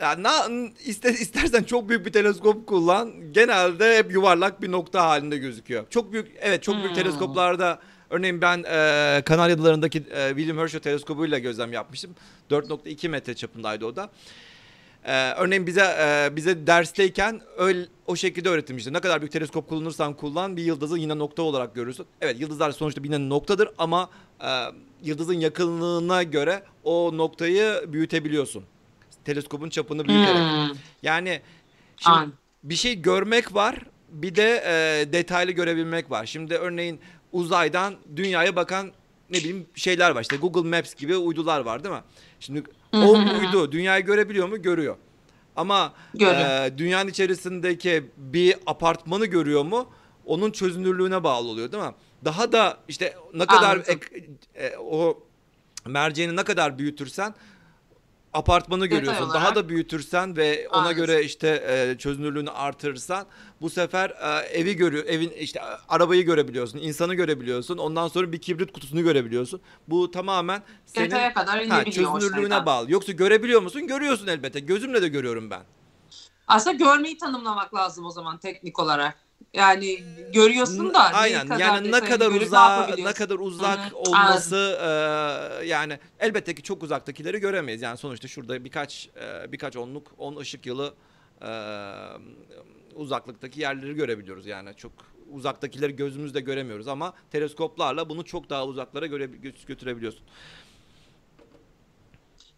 Ya na, iste, istersen çok büyük bir teleskop kullan. Genelde hep yuvarlak bir nokta halinde gözüküyor. Çok büyük evet çok büyük Hmm. teleskoplarda örneğin ben e, Kanarya Adaları'ndaki e, William Herschel teleskobuyla gözlem yapmıştım. 4.2 metre çapındaydı o da. Ee, örneğin bize e, bize dersteyken öyle o şekilde öğretilmişti. Ne kadar büyük teleskop kullanırsan kullan bir yıldızı yine nokta olarak görürsün. Evet yıldızlar sonuçta yine noktadır ama yıldızın yakınlığına göre o noktayı büyütebiliyorsun. Teleskopun çapını büyüterek. Hmm. Yani şimdi bir şey görmek var bir de e, detaylı görebilmek var. Şimdi örneğin uzaydan dünyaya bakan ne bileyim şeyler var işte Google Maps gibi uydular var değil mi? Şimdi o uydu dünyayı görebiliyor mu? Görüyor. Ama Görüyor. e, dünyanın içerisindeki bir apartmanı görüyor mu? Onun çözünürlüğüne bağlı oluyor değil mi? Daha da işte ne kadar Anladım. e, o merceğini ne kadar büyütürsen apartmanı görüyorsun. Daha da büyütürsen ve ona Anladım. göre işte e, çözünürlüğünü artırırsan bu sefer e, evi görüyor, evin işte e, arabayı görebiliyorsun, insanı görebiliyorsun. Ondan sonra bir kibrit kutusunu görebiliyorsun. Bu tamamen senin Detaya kadar ha, çözünürlüğüne bağlı. Yoksa görebiliyor musun? Görüyorsun elbette. Gözümle de görüyorum ben. Aslında görmeyi tanımlamak lazım o zaman teknik olarak. Yani görüyorsun da ne Aynen. kadar yani ne kadar uzağa ne kadar uzak Hı hı. olması e, yani elbette ki çok uzaktakileri göremeyiz. Yani sonuçta şurada birkaç e, birkaç onluk 10 ışık yılı e, uzaklıktaki yerleri görebiliyoruz. Yani çok uzaktakileri gözümüzle göremiyoruz ama teleskoplarla bunu çok daha uzaklara göre gö- götürebiliyorsun.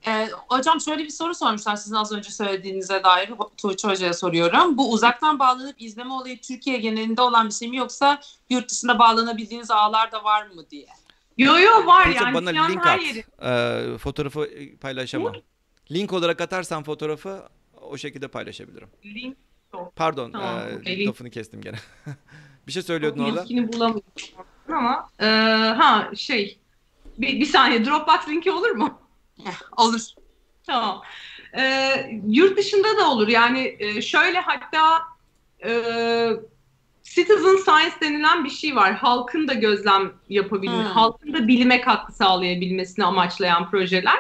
Ee, hocam şöyle bir soru sormuşlar sizin az önce söylediğinize dair Tuğçe Hoca'ya soruyorum. Bu uzaktan bağlanıp izleme olayı Türkiye genelinde olan bir şey mi yoksa yurt dışında bağlanabildiğiniz ağlar da var mı diye? Yo yo var Tuğçe, yani bana dünyanın link her at. yeri. E, fotoğrafı paylaşamam. Link olarak atarsan fotoğrafı o şekilde paylaşabilirim. Link Pardon, Tamam, e, link. lafını kestim gene. (laughs) bir şey söylüyordun orada. linkini bulamıyorum ama e, ha şey bir, bir saniye Dropbox linki olur mu? Olur. Tamam. Ee, yurt dışında da olur. Yani e, şöyle hatta e, citizen science denilen bir şey var. Halkın da gözlem yapabilme, Hmm. halkın da bilime katkı sağlayabilmesini amaçlayan projeler.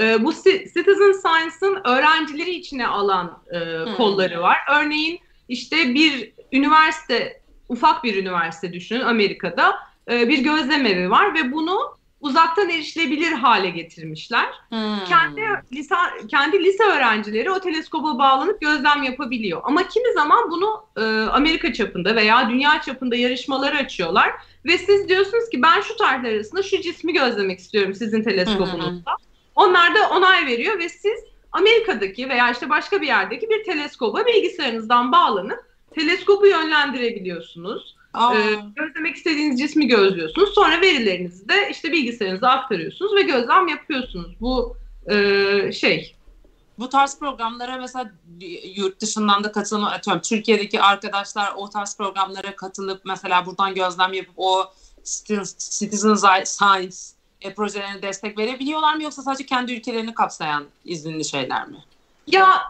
E, bu ci- citizen science'ın öğrencileri içine alan e, Hmm. kolları var. Örneğin işte bir üniversite, ufak bir üniversite düşünün Amerika'da e, bir gözlem evi var ve bunu uzaktan erişilebilir hale getirmişler Hmm. kendi lise kendi lise öğrencileri o teleskoba bağlanıp gözlem yapabiliyor. Ama kimi zaman bunu e, Amerika çapında veya dünya çapında yarışmalar açıyorlar ve siz diyorsunuz ki ben şu tarihler arasında şu cismi gözlemek istiyorum sizin teleskobunuzda. Onlar da onay veriyor ve siz Amerika'daki veya işte başka bir yerdeki bir teleskoba bilgisayarınızdan bağlanıp teleskobu yönlendirebiliyorsunuz. Aa, Ee, gözlemek istediğiniz cismi gözlüyorsunuz. Sonra verilerinizi de işte bilgisayarınıza aktarıyorsunuz ve gözlem yapıyorsunuz. Bu e, şey. bu tarz programlara mesela yurt dışından da katılma atıyorum. Türkiye'deki arkadaşlar o tarz programlara katılıp mesela buradan gözlem yapıp o citizen science e, projelerine destek verebiliyorlar mı yoksa sadece kendi ülkelerini kapsayan izinli şeyler mi? Ya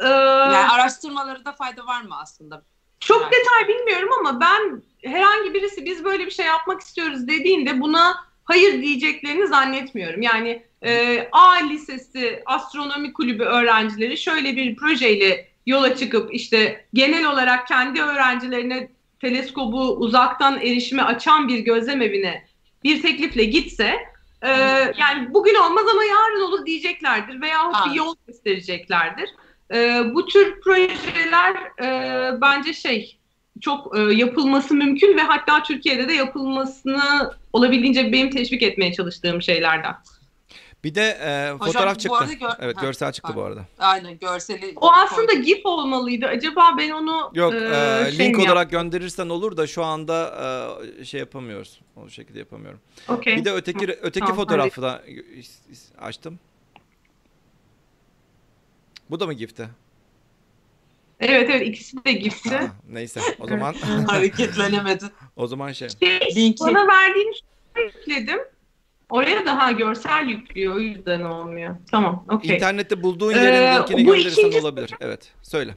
e, Yani araştırmaları da fayda var mı aslında? Çok Yani- detay bilmiyorum ama ben herhangi birisi biz böyle bir şey yapmak istiyoruz dediğinde buna hayır diyeceklerini zannetmiyorum. Yani e, A Lisesi Astronomi Kulübü öğrencileri şöyle bir projeyle yola çıkıp işte genel olarak kendi öğrencilerine teleskobu uzaktan erişime açan bir gözlem evine bir teklifle gitse e, yani bugün olmaz ama yarın olur diyeceklerdir veya bir yol göstereceklerdir. E, bu tür projeler e, bence şey çok e, yapılması mümkün ve hatta Türkiye'de de yapılmasını olabildiğince benim teşvik etmeye çalıştığım şeylerden. Bir de e, Hocam, fotoğraf bu çıktı. gör- evet, Ha, görsel çıktı bu pardon. arada. Aynen görseli. O aslında GIF olmalıydı. Acaba ben onu Yok, e, e, şey link olarak gönderirsen olur da şu anda e, şey yapamıyoruz. O şekilde yapamıyorum. Okey. Bir de öteki öteki Tamam, fotoğrafı da açtım. Bu da mı gifti? Evet evet ikisi de GIF'ti. Ha, neyse. O (laughs) zaman hareketlenemedi. (laughs) o zaman şey. Şey, Linki. bana verdiğin şeyi yükledim. Oraya daha görsel yüklüyor. O yüzden olmuyor. Tamam. Okey. İnternette bulduğun Ee, yerin linkini bu gönderirsen ikinci- olabilir. Evet. Söyle.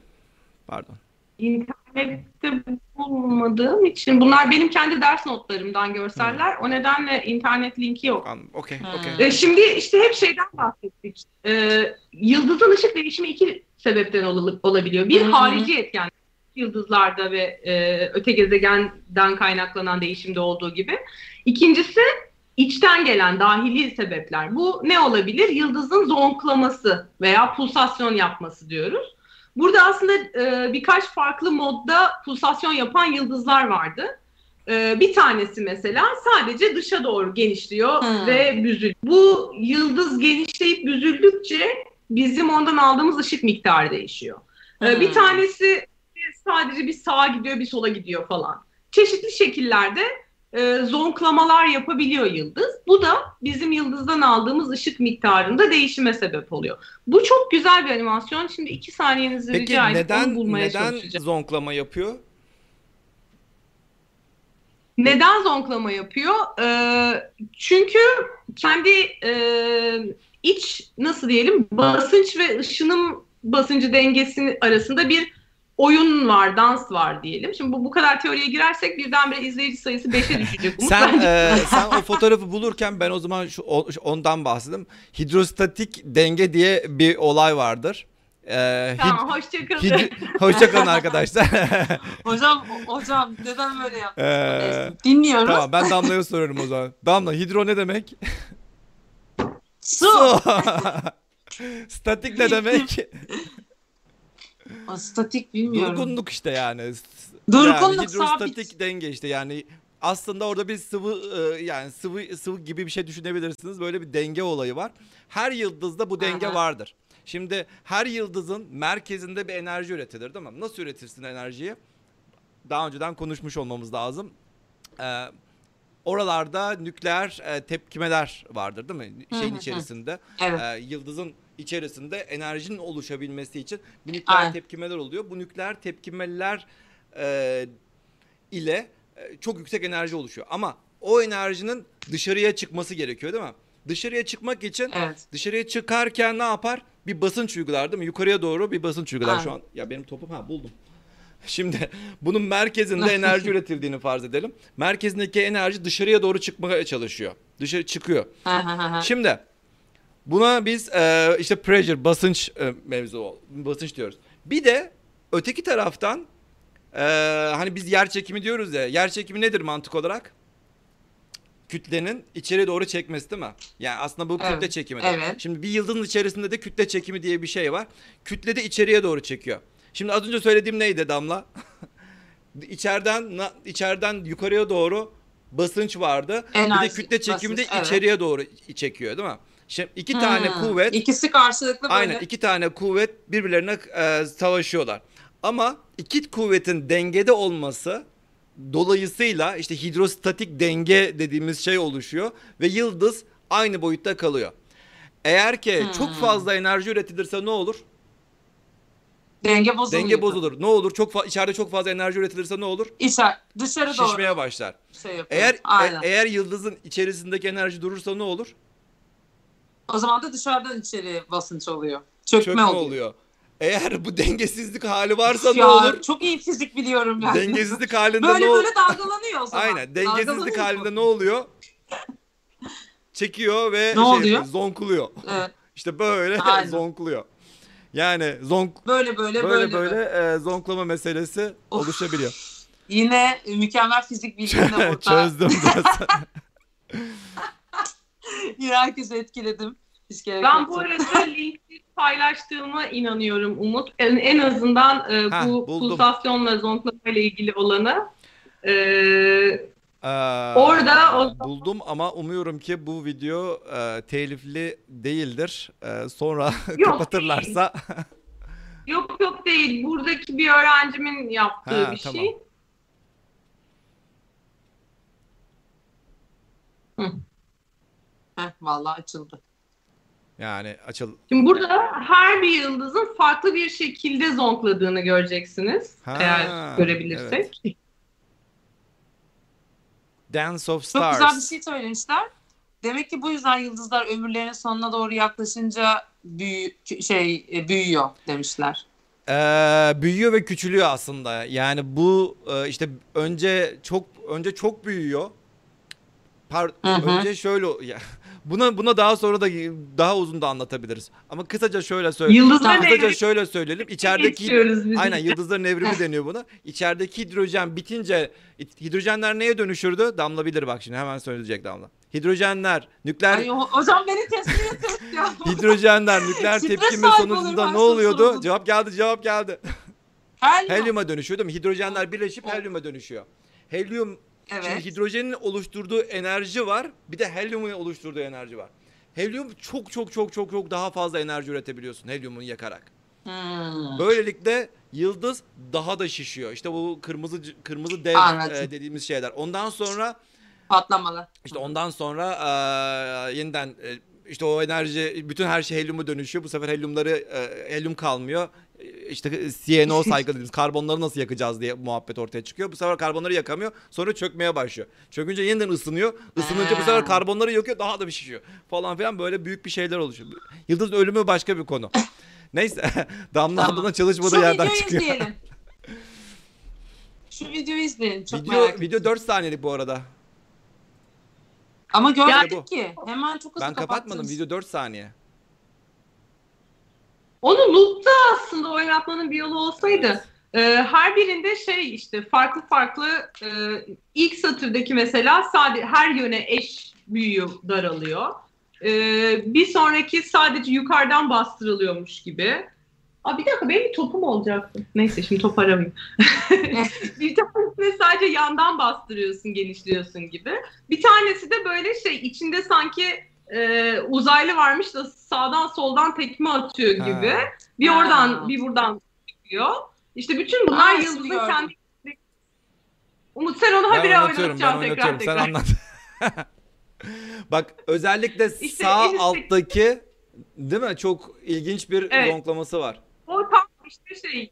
Pardon. İnternette bulmadığım için bunlar benim kendi ders notlarımdan görseller. O nedenle internet linki yok. An- Okey, Hmm. okey. E, şimdi işte hep şeyden bahsettik. E, yıldızın ışık değişimi iki sebepten ol- olabiliyor. Bir hı. harici etken yıldızlarda ve e, öte gezegenden kaynaklanan değişimde olduğu gibi. İkincisi içten gelen dahili sebepler. Bu ne olabilir? Yıldızın zonklaması veya pulsasyon yapması diyoruz. Burada aslında e, birkaç farklı modda pulsasyon yapan yıldızlar vardı. E, bir tanesi mesela sadece dışa doğru genişliyor Hmm. ve büzülüyor. Bu yıldız genişleyip büzüldükçe bizim ondan aldığımız ışık miktarı değişiyor. E, bir tanesi sadece bir sağa gidiyor bir sola gidiyor falan. Çeşitli şekillerde e, zonklamalar yapabiliyor yıldız. Bu da bizim yıldızdan aldığımız ışık miktarında değişime sebep oluyor. Bu çok güzel bir animasyon. Şimdi iki saniyenizi Peki rica edip onu neden bulmaya neden çalışacağım. zonklama yapıyor? Neden zonklama yapıyor? Ee, çünkü kendi e, iç nasıl diyelim basınç ve ışınım basıncı dengesi arasında bir oyun var, dans var diyelim. Şimdi bu bu kadar teoriye girersek birdenbire izleyici sayısı 5'e (laughs) düşecek. Sen e, sen o fotoğrafı bulurken ben o zaman şu ondan bahsedeyim. Hidrostatik denge diye bir olay vardır. E, hid- Tamam, hoşçakalın. hid- Hoşçakalın arkadaşlar. (laughs) Hocam hocam neden böyle yaptın? Ee, Dinliyoruz. tamam ben Damla'ya soruyorum o zaman. Damla hidro ne demek? Su. (laughs) Statik ne demek? O statik bilmiyorum. Durgunluk işte yani. Durgunluk, yani sabit. denge işte yani aslında orada bir sıvı e, yani sıvı sıvı gibi bir şey düşünebilirsiniz. Böyle bir denge olayı var. Her yıldızda bu denge Aha. vardır. Şimdi her yıldızın merkezinde bir enerji üretilir değil mi? Nasıl üretirsin enerjiyi? Daha önceden konuşmuş olmamız lazım. Ee, oralarda nükleer e, tepkimeler vardır değil mi? Şeyin içerisinde. Evet. Ee, yıldızın içerisinde enerjinin oluşabilmesi için bir nükleer Aynen. tepkimeler oluyor. Bu nükleer tepkimeler e, ile e, çok yüksek enerji oluşuyor. Ama o enerjinin dışarıya çıkması gerekiyor değil mi? Dışarıya çıkmak için Evet. dışarıya çıkarken ne yapar? Bir basınç uygular değil mi? Yukarıya doğru bir basınç uygular şu Aynen. an. Ya benim topum ha buldum. (laughs) Şimdi bunun merkezinde (laughs) enerji üretildiğini farz edelim. Merkezindeki enerji dışarıya doğru çıkmaya çalışıyor. Dışarı çıkıyor. Şimdi buna biz e, işte pressure basınç e, mevzu basınç diyoruz. Bir de öteki taraftan e, hani biz yer çekimi diyoruz ya. Yer çekimi nedir mantık olarak? Kütlenin içeri doğru çekmesi değil mi? Yani aslında bu kütle Evet, çekimidir. evet. Şimdi bir yıldızın içerisinde de kütle çekimi diye bir şey var. Kütle de içeriye doğru çekiyor. Şimdi az önce söylediğim neydi Damla? (laughs) içeriden na- içeriden yukarıya doğru basınç vardı. bir de Enerji, kütle çekimi de basınç, evet. içeriye doğru çekiyor değil mi? Şimdi iki tane Hmm. kuvvet İkisi karşılıklı böyle. aynen iki tane kuvvet birbirlerine e, savaşıyorlar. Ama iki kuvvetin dengede olması dolayısıyla işte hidrostatik denge dediğimiz şey oluşuyor ve yıldız aynı boyutta kalıyor. Eğer ki Hmm. çok fazla enerji üretilirse ne olur? Denge bozuluyor. Denge bozulur. Ne olur? Çok içeride çok fazla enerji üretilirse ne olur? İçer, dışarı doğru Şişmeye başlar. şey yapıyor. Eğer e- eğer yıldızın içerisindeki enerji durursa ne olur? O zaman da dışarıdan içeri basınç oluyor. Çökme, Çökme oluyor. oluyor. Eğer bu dengesizlik hali varsa ne Ya, olur? Çok iyi fizik biliyorum ben. Dengesizlik halinde böyle ne olur? böyle dalgalanıyor o (laughs) zaman. Aynen. Dengesizlik halinde ne oluyor? Çekiyor ve Ne oluyor? yapıyor, zonkluyor. Evet. (laughs) İşte böyle (laughs) Aynen. zonkluyor. Yani zonk Böyle böyle böyle böyle. böyle, e, zonklama meselesi Of. oluşabiliyor. Yine mükemmel fizik bilgimle burada. Çözdüm diyorsun. (laughs) Yine herkesi etkiledim. Hiç gerek Ben yoktu. bu arada (laughs) linki paylaştığıma inanıyorum Umut. En, en azından e, Ha, bu buldum. pulsasyonla zonklama ile ilgili olanı. E, Ee, Orada o- buldum ama umuyorum ki bu video e, telifli değildir. E, sonra Yok, (laughs) kapatırlarsa yok yok değil. Buradaki bir öğrencimin yaptığı Ha, bir tamam. şey. Heh, vallahi açıldı. yani açıl Şimdi burada her bir yıldızın farklı bir şekilde zonkladığını göreceksiniz. Ha, eğer görebilirsek. Dance of Çok Stars. güzel bir şey söylemişler. Demek ki bu yüzden yıldızlar ömürlerinin sonuna doğru yaklaşınca büyü, şey e, büyüyor demişler. Ee, büyüyor ve küçülüyor aslında. Yani bu e, işte önce çok önce çok büyüyor. Par önce şöyle ya, Buna buna daha sonra da daha uzun da anlatabiliriz. Ama kısaca şöyle söyleyeyim. Yıldızların Kısaca evrimi şöyle söyleyelim. İçerideki. Aynen yıldızların evrimi deniyor buna. İçerideki hidrojen bitince hidrojenler neye dönüşürdü? Damla bilir bak şimdi hemen söyleyecek Damla. Hidrojenler, nükleer Ay, ho- hocam beni ediyorsun ya. (laughs) hidrojenler nükleer tepkime sonucunda ne oluyordu? sordum. Cevap geldi, cevap geldi. Helyum. Helyuma dönüşüyor değil mi? Hidrojenler birleşip helyuma dönüşüyor. Helyum Evet. Şimdi hidrojenin oluşturduğu enerji var. Bir de helyumun oluşturduğu enerji var. Helyum çok çok çok çok çok daha fazla enerji üretebiliyorsun helyumu yakarak. Hmm. Böylelikle yıldız daha da şişiyor. İşte bu kırmızı kırmızı dev Anladım. e, dediğimiz şeyler. Ondan sonra Patlamalı. işte ondan sonra e, yeniden e, işte o enerji bütün her şey helyuma dönüşüyor. Bu sefer helyumları e, helyum kalmıyor. İşte CNO (laughs) saygı dediğimiz karbonları nasıl yakacağız diye muhabbet ortaya çıkıyor. Bu sefer karbonları yakamıyor. Sonra çökmeye başlıyor. Çökünce yeniden ısınıyor. Isınınca bu sefer karbonları yakıyor. Daha da bir şişiyor. Falan filan böyle büyük bir şeyler oluşuyor. Yıldız ölümü başka bir konu. (laughs) Neyse (laughs) Damla Tamam. ablanın çalışmadığı Şu yerden çıkıyor. izleyelim. Şu videoyu izleyelim. Çok Video, merak video 4 saniyelik bu arada. Ama görmedik bu. ki. Hemen çok hızlı Ben kapatmadım. Video 4 saniye. Onu loop'ta aslında oynatmanın bir yolu olsaydı. e, her birinde şey işte farklı farklı e, ilk satırdaki mesela sadece her yöne eş büyüyor, daralıyor. E, bir sonraki sadece yukarıdan bastırılıyormuş gibi. Aa, bir dakika benim bir topum olacaktı. Neyse şimdi top aramayayım. (laughs) bir tanesini sadece yandan bastırıyorsun, genişliyorsun gibi. Bir tanesi de böyle şey içinde sanki e, uzaylı varmış da sağdan soldan tekme atıyor gibi. Ha. Bir Ha. oradan bir buradan çıkıyor. İşte bütün bunlar Aa, yıldızın kendi Umut sen onu habire oynatıyorum, ben oynatacaksın tekrar. Sen tekrar. anlat. (laughs) Bak özellikle İşte sağ üstteki- alttaki değil mi? Çok ilginç bir Evet. zonklaması var. O tam işte şey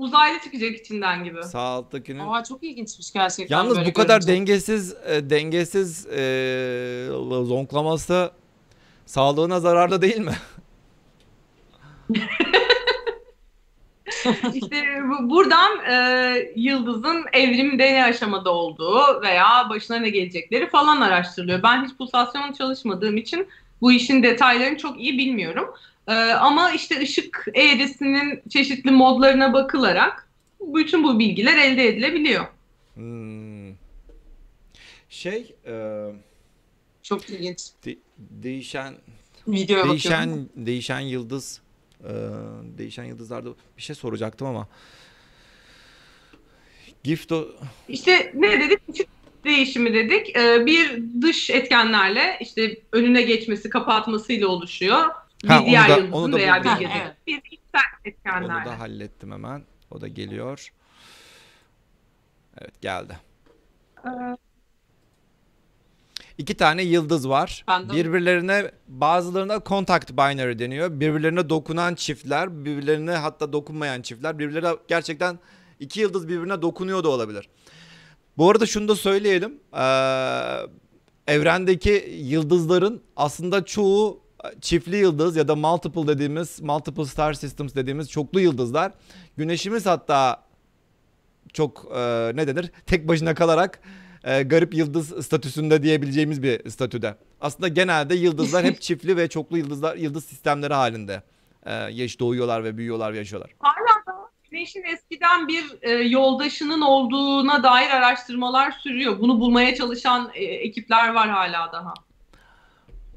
uzaylı çıkacak içinden gibi. Sağ alttakinin. Aa, çok ilginçmiş gerçekten. Yalnız böyle bu kadar görünce. dengesiz e, dengesiz e, zonklaması sağlığına zararlı değil mi? (laughs) (laughs) işte bu- buradan e, yıldızın evrimde ne aşamada olduğu veya başına ne gelecekleri falan araştırılıyor. Ben hiç pulsasyon çalışmadığım için bu işin detaylarını çok iyi bilmiyorum. E, ama işte ışık eğrisinin çeşitli modlarına bakılarak bütün bu bilgiler elde edilebiliyor. Hmm. Şey e, Çok ilginç. de- değişen Videoya bakıyorum. değişen değişen yıldız e, değişen yıldızlarda bir şey soracaktım ama Gift o İşte ne dedik? Işık değişimi dedik. E, bir dış etkenlerle işte önüne geçmesi, kapatmasıyla oluşuyor. Bir Ha, onu da- yıldızın onu da veya buldum. bir gezegen. evet. Bir içsel onu da hallettim hemen. O da geliyor. Evet geldi. Ee, İki tane yıldız var. De- Birbirlerine bazılarına contact binary deniyor. Birbirlerine dokunan çiftler, birbirlerine hatta dokunmayan çiftler. Birbirlerine gerçekten iki yıldız birbirine dokunuyor da olabilir. Bu arada şunu da söyleyelim. Ee, evrendeki yıldızların aslında çoğu çiftli yıldız ya da multiple dediğimiz multiple star systems dediğimiz çoklu yıldızlar. Güneşimiz hatta çok e, ne denir tek başına kalarak e, garip yıldız statüsünde diyebileceğimiz bir statüde. Aslında genelde yıldızlar hep (laughs) çiftli ve çoklu yıldızlar yıldız sistemleri halinde e, yaş doğuyorlar ve büyüyorlar ve yaşıyorlar. hala da Güneş'in eskiden bir e, yoldaşının olduğuna dair araştırmalar sürüyor. Bunu bulmaya çalışan e, ekipler var hala daha.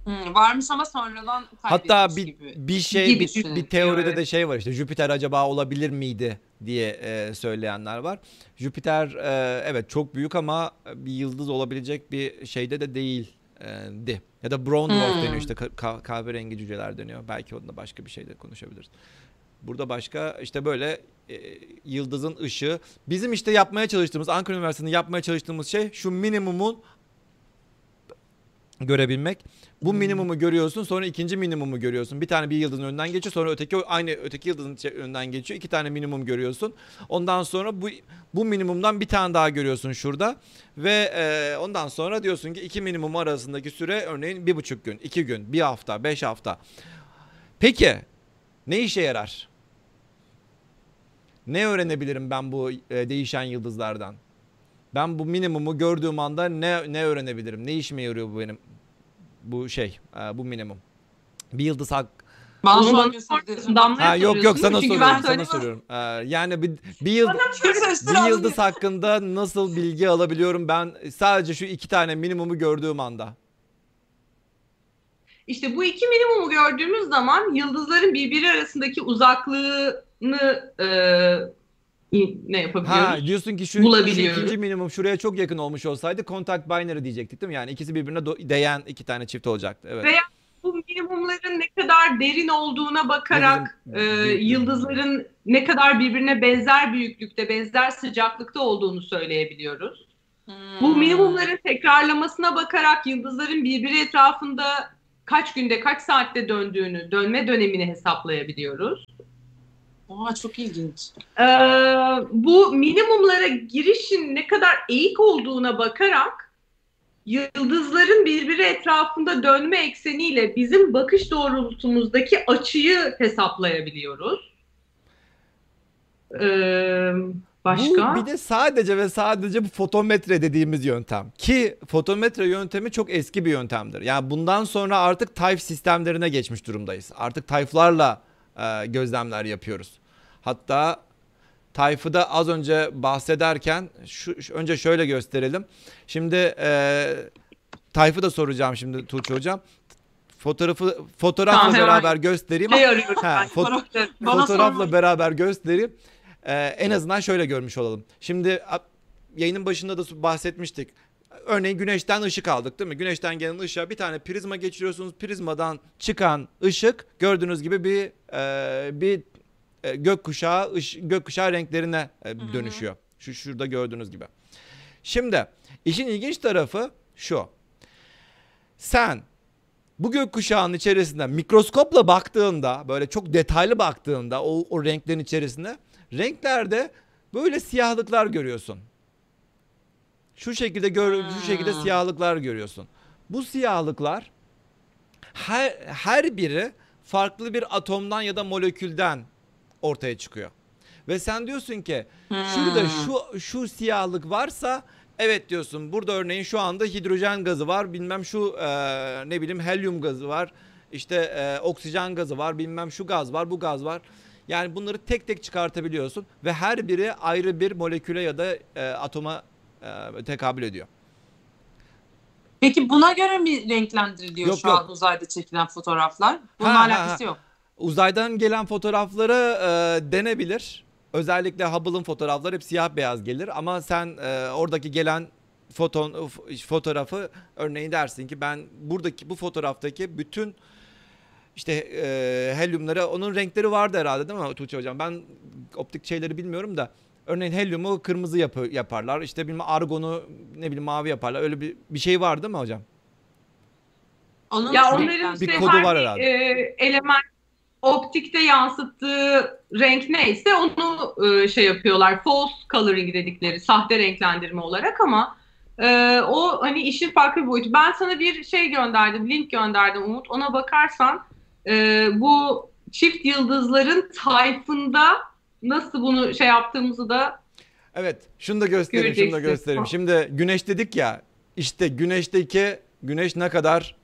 Hmm, varmış ama sonradan Hatta bir gibi. bir şey Gibi bir, bir teoride Evet. de şey var işte Jüpiter acaba olabilir miydi diye e, söyleyenler var. Jüpiter e, evet çok büyük ama bir yıldız olabilecek bir şeyde de değil e. Ya da brown dwarf Hmm. deniyor işte ka- ka- kahverengi cüceler deniyor. Belki onda başka bir şeyde konuşabiliriz. Burada başka işte böyle e, yıldızın ışığı. Bizim işte yapmaya çalıştığımız Ankara Üniversitesi'nde yapmaya çalıştığımız şey şu minimumun görebilmek. Bu minimumu görüyorsun sonra ikinci minimumu görüyorsun. Bir tane bir yıldızın önünden geçiyor sonra öteki aynı öteki yıldızın önünden geçiyor. İki tane minimum görüyorsun. Ondan sonra bu bu minimumdan bir tane daha görüyorsun şurada. Ve e, ondan sonra diyorsun ki iki minimum arasındaki süre örneğin bir buçuk gün, iki gün, bir hafta, beş hafta. Peki ne işe yarar? Ne öğrenebilirim ben bu e, değişen yıldızlardan? Ben bu minimumu gördüğüm anda ne ne öğrenebilirim? Ne işime yarıyor bu benim? bu şey e, bu minimum. Bir yıldız hak Bana Bunu şu an bana gösteriyorsun. Damla'ya Ha yok yok sana çünkü soruyorum sana soruyorum. Ee, yani bir, bir yıldız Göster bir yıldız hakkında nasıl bilgi alabiliyorum ben sadece şu iki tane minimumu gördüğüm anda. İşte bu iki minimumu gördüğümüz zaman yıldızların birbiri arasındaki uzaklığını e, ne yapabiliyoruz? Ha diyorsun ki şu, şu Bulabiliyoruz. ikinci minimum şuraya çok yakın olmuş olsaydı contact binary diyecektik değil mi? Yani ikisi birbirine do- değen iki tane çift olacaktı. Evet. Ve- Bu minimumların ne kadar derin olduğuna bakarak Derin- e, yıldızların ne kadar birbirine benzer büyüklükte, benzer sıcaklıkta olduğunu söyleyebiliyoruz. Hmm. Bu minimumların tekrarlamasına bakarak yıldızların birbiri etrafında kaç günde, kaç saatte döndüğünü, dönme dönemini hesaplayabiliyoruz. Aa, çok ilginç. Ee, bu minimumlara girişin ne kadar eğik olduğuna bakarak yıldızların birbiri etrafında dönme ekseniyle bizim bakış doğrultumuzdaki açıyı hesaplayabiliyoruz. Ee, başka? Bu bir de sadece ve sadece bu fotometre dediğimiz yöntem. Ki fotometre yöntemi çok eski bir yöntemdir. Yani bundan sonra artık tayf sistemlerine geçmiş durumdayız. Artık tayflarla e, gözlemler yapıyoruz. Hatta tayfı da az önce bahsederken şu, önce şöyle gösterelim. Şimdi e, tayfı da soracağım şimdi Tuğçe hocam. Fotoğrafı fotoğrafla Tamam, beraber göstereyim. şey arıyorum Ha, ben. Bana fotoğrafla sorma. beraber göstereyim. Ee, en azından şöyle görmüş olalım. Şimdi yayının başında da bahsetmiştik. Örneğin güneşten ışık aldık değil mi? Güneşten gelen ışığa bir tane prizma geçiriyorsunuz. Prizmadan çıkan ışık gördüğünüz gibi bir e, bir e, gökkuşağı ış, gökkuşağı renklerine e, dönüşüyor. Şu şurada gördüğünüz gibi. Şimdi işin ilginç tarafı şu. Sen bu gökkuşağının içerisinde mikroskopla baktığında böyle çok detaylı baktığında o, o renklerin içerisinde renklerde böyle siyahlıklar görüyorsun. Şu şekilde gör, şu şekilde siyahlıklar görüyorsun. Bu siyahlıklar her her biri farklı bir atomdan ya da molekülden ortaya çıkıyor. Ve sen diyorsun ki şurada Hmm. şu şu siyahlık varsa evet diyorsun. Burada örneğin şu anda hidrojen gazı var. Bilmem şu e, ne bileyim helyum gazı var. İşte e, oksijen gazı var. Bilmem şu gaz var, bu gaz var. Yani bunları tek tek çıkartabiliyorsun ve her biri ayrı bir moleküle ya da e, atoma e, tekabül ediyor. Peki buna göre mi renklendiriliyor Yok, şu yok. an uzayda çekilen fotoğraflar? Bununla Ha, ha, alakası ha. yok. Uzaydan gelen fotoğrafları e, denebilir. Özellikle Hubble'ın fotoğrafları hep siyah beyaz gelir ama sen e, oradaki gelen foton fotoğrafı örneğin dersin ki ben buradaki bu fotoğraftaki bütün işte e, helyumları onun renkleri vardı herhalde değil mi Tuğçe hocam? Ben optik şeyleri bilmiyorum da örneğin helyumu kırmızı yapı, yaparlar. İşte bilmem argonu ne bileyim mavi yaparlar. Öyle bir bir şey var değil mi hocam? Onun Ya onların işte Bir kodu var bir, herhalde. e, element optikte yansıttığı renk neyse onu e, şey yapıyorlar. False coloring dedikleri sahte renklendirme olarak ama e, o hani işin farklı bir boyutu. Ben sana bir şey gönderdim, link gönderdim Umut. Ona bakarsan e, bu çift yıldızların tayfında nasıl bunu şey yaptığımızı da Evet, şunu da göstereyim, şunu da göstereyim. Şimdi güneş dedik ya, işte güneşteki güneş ne kadar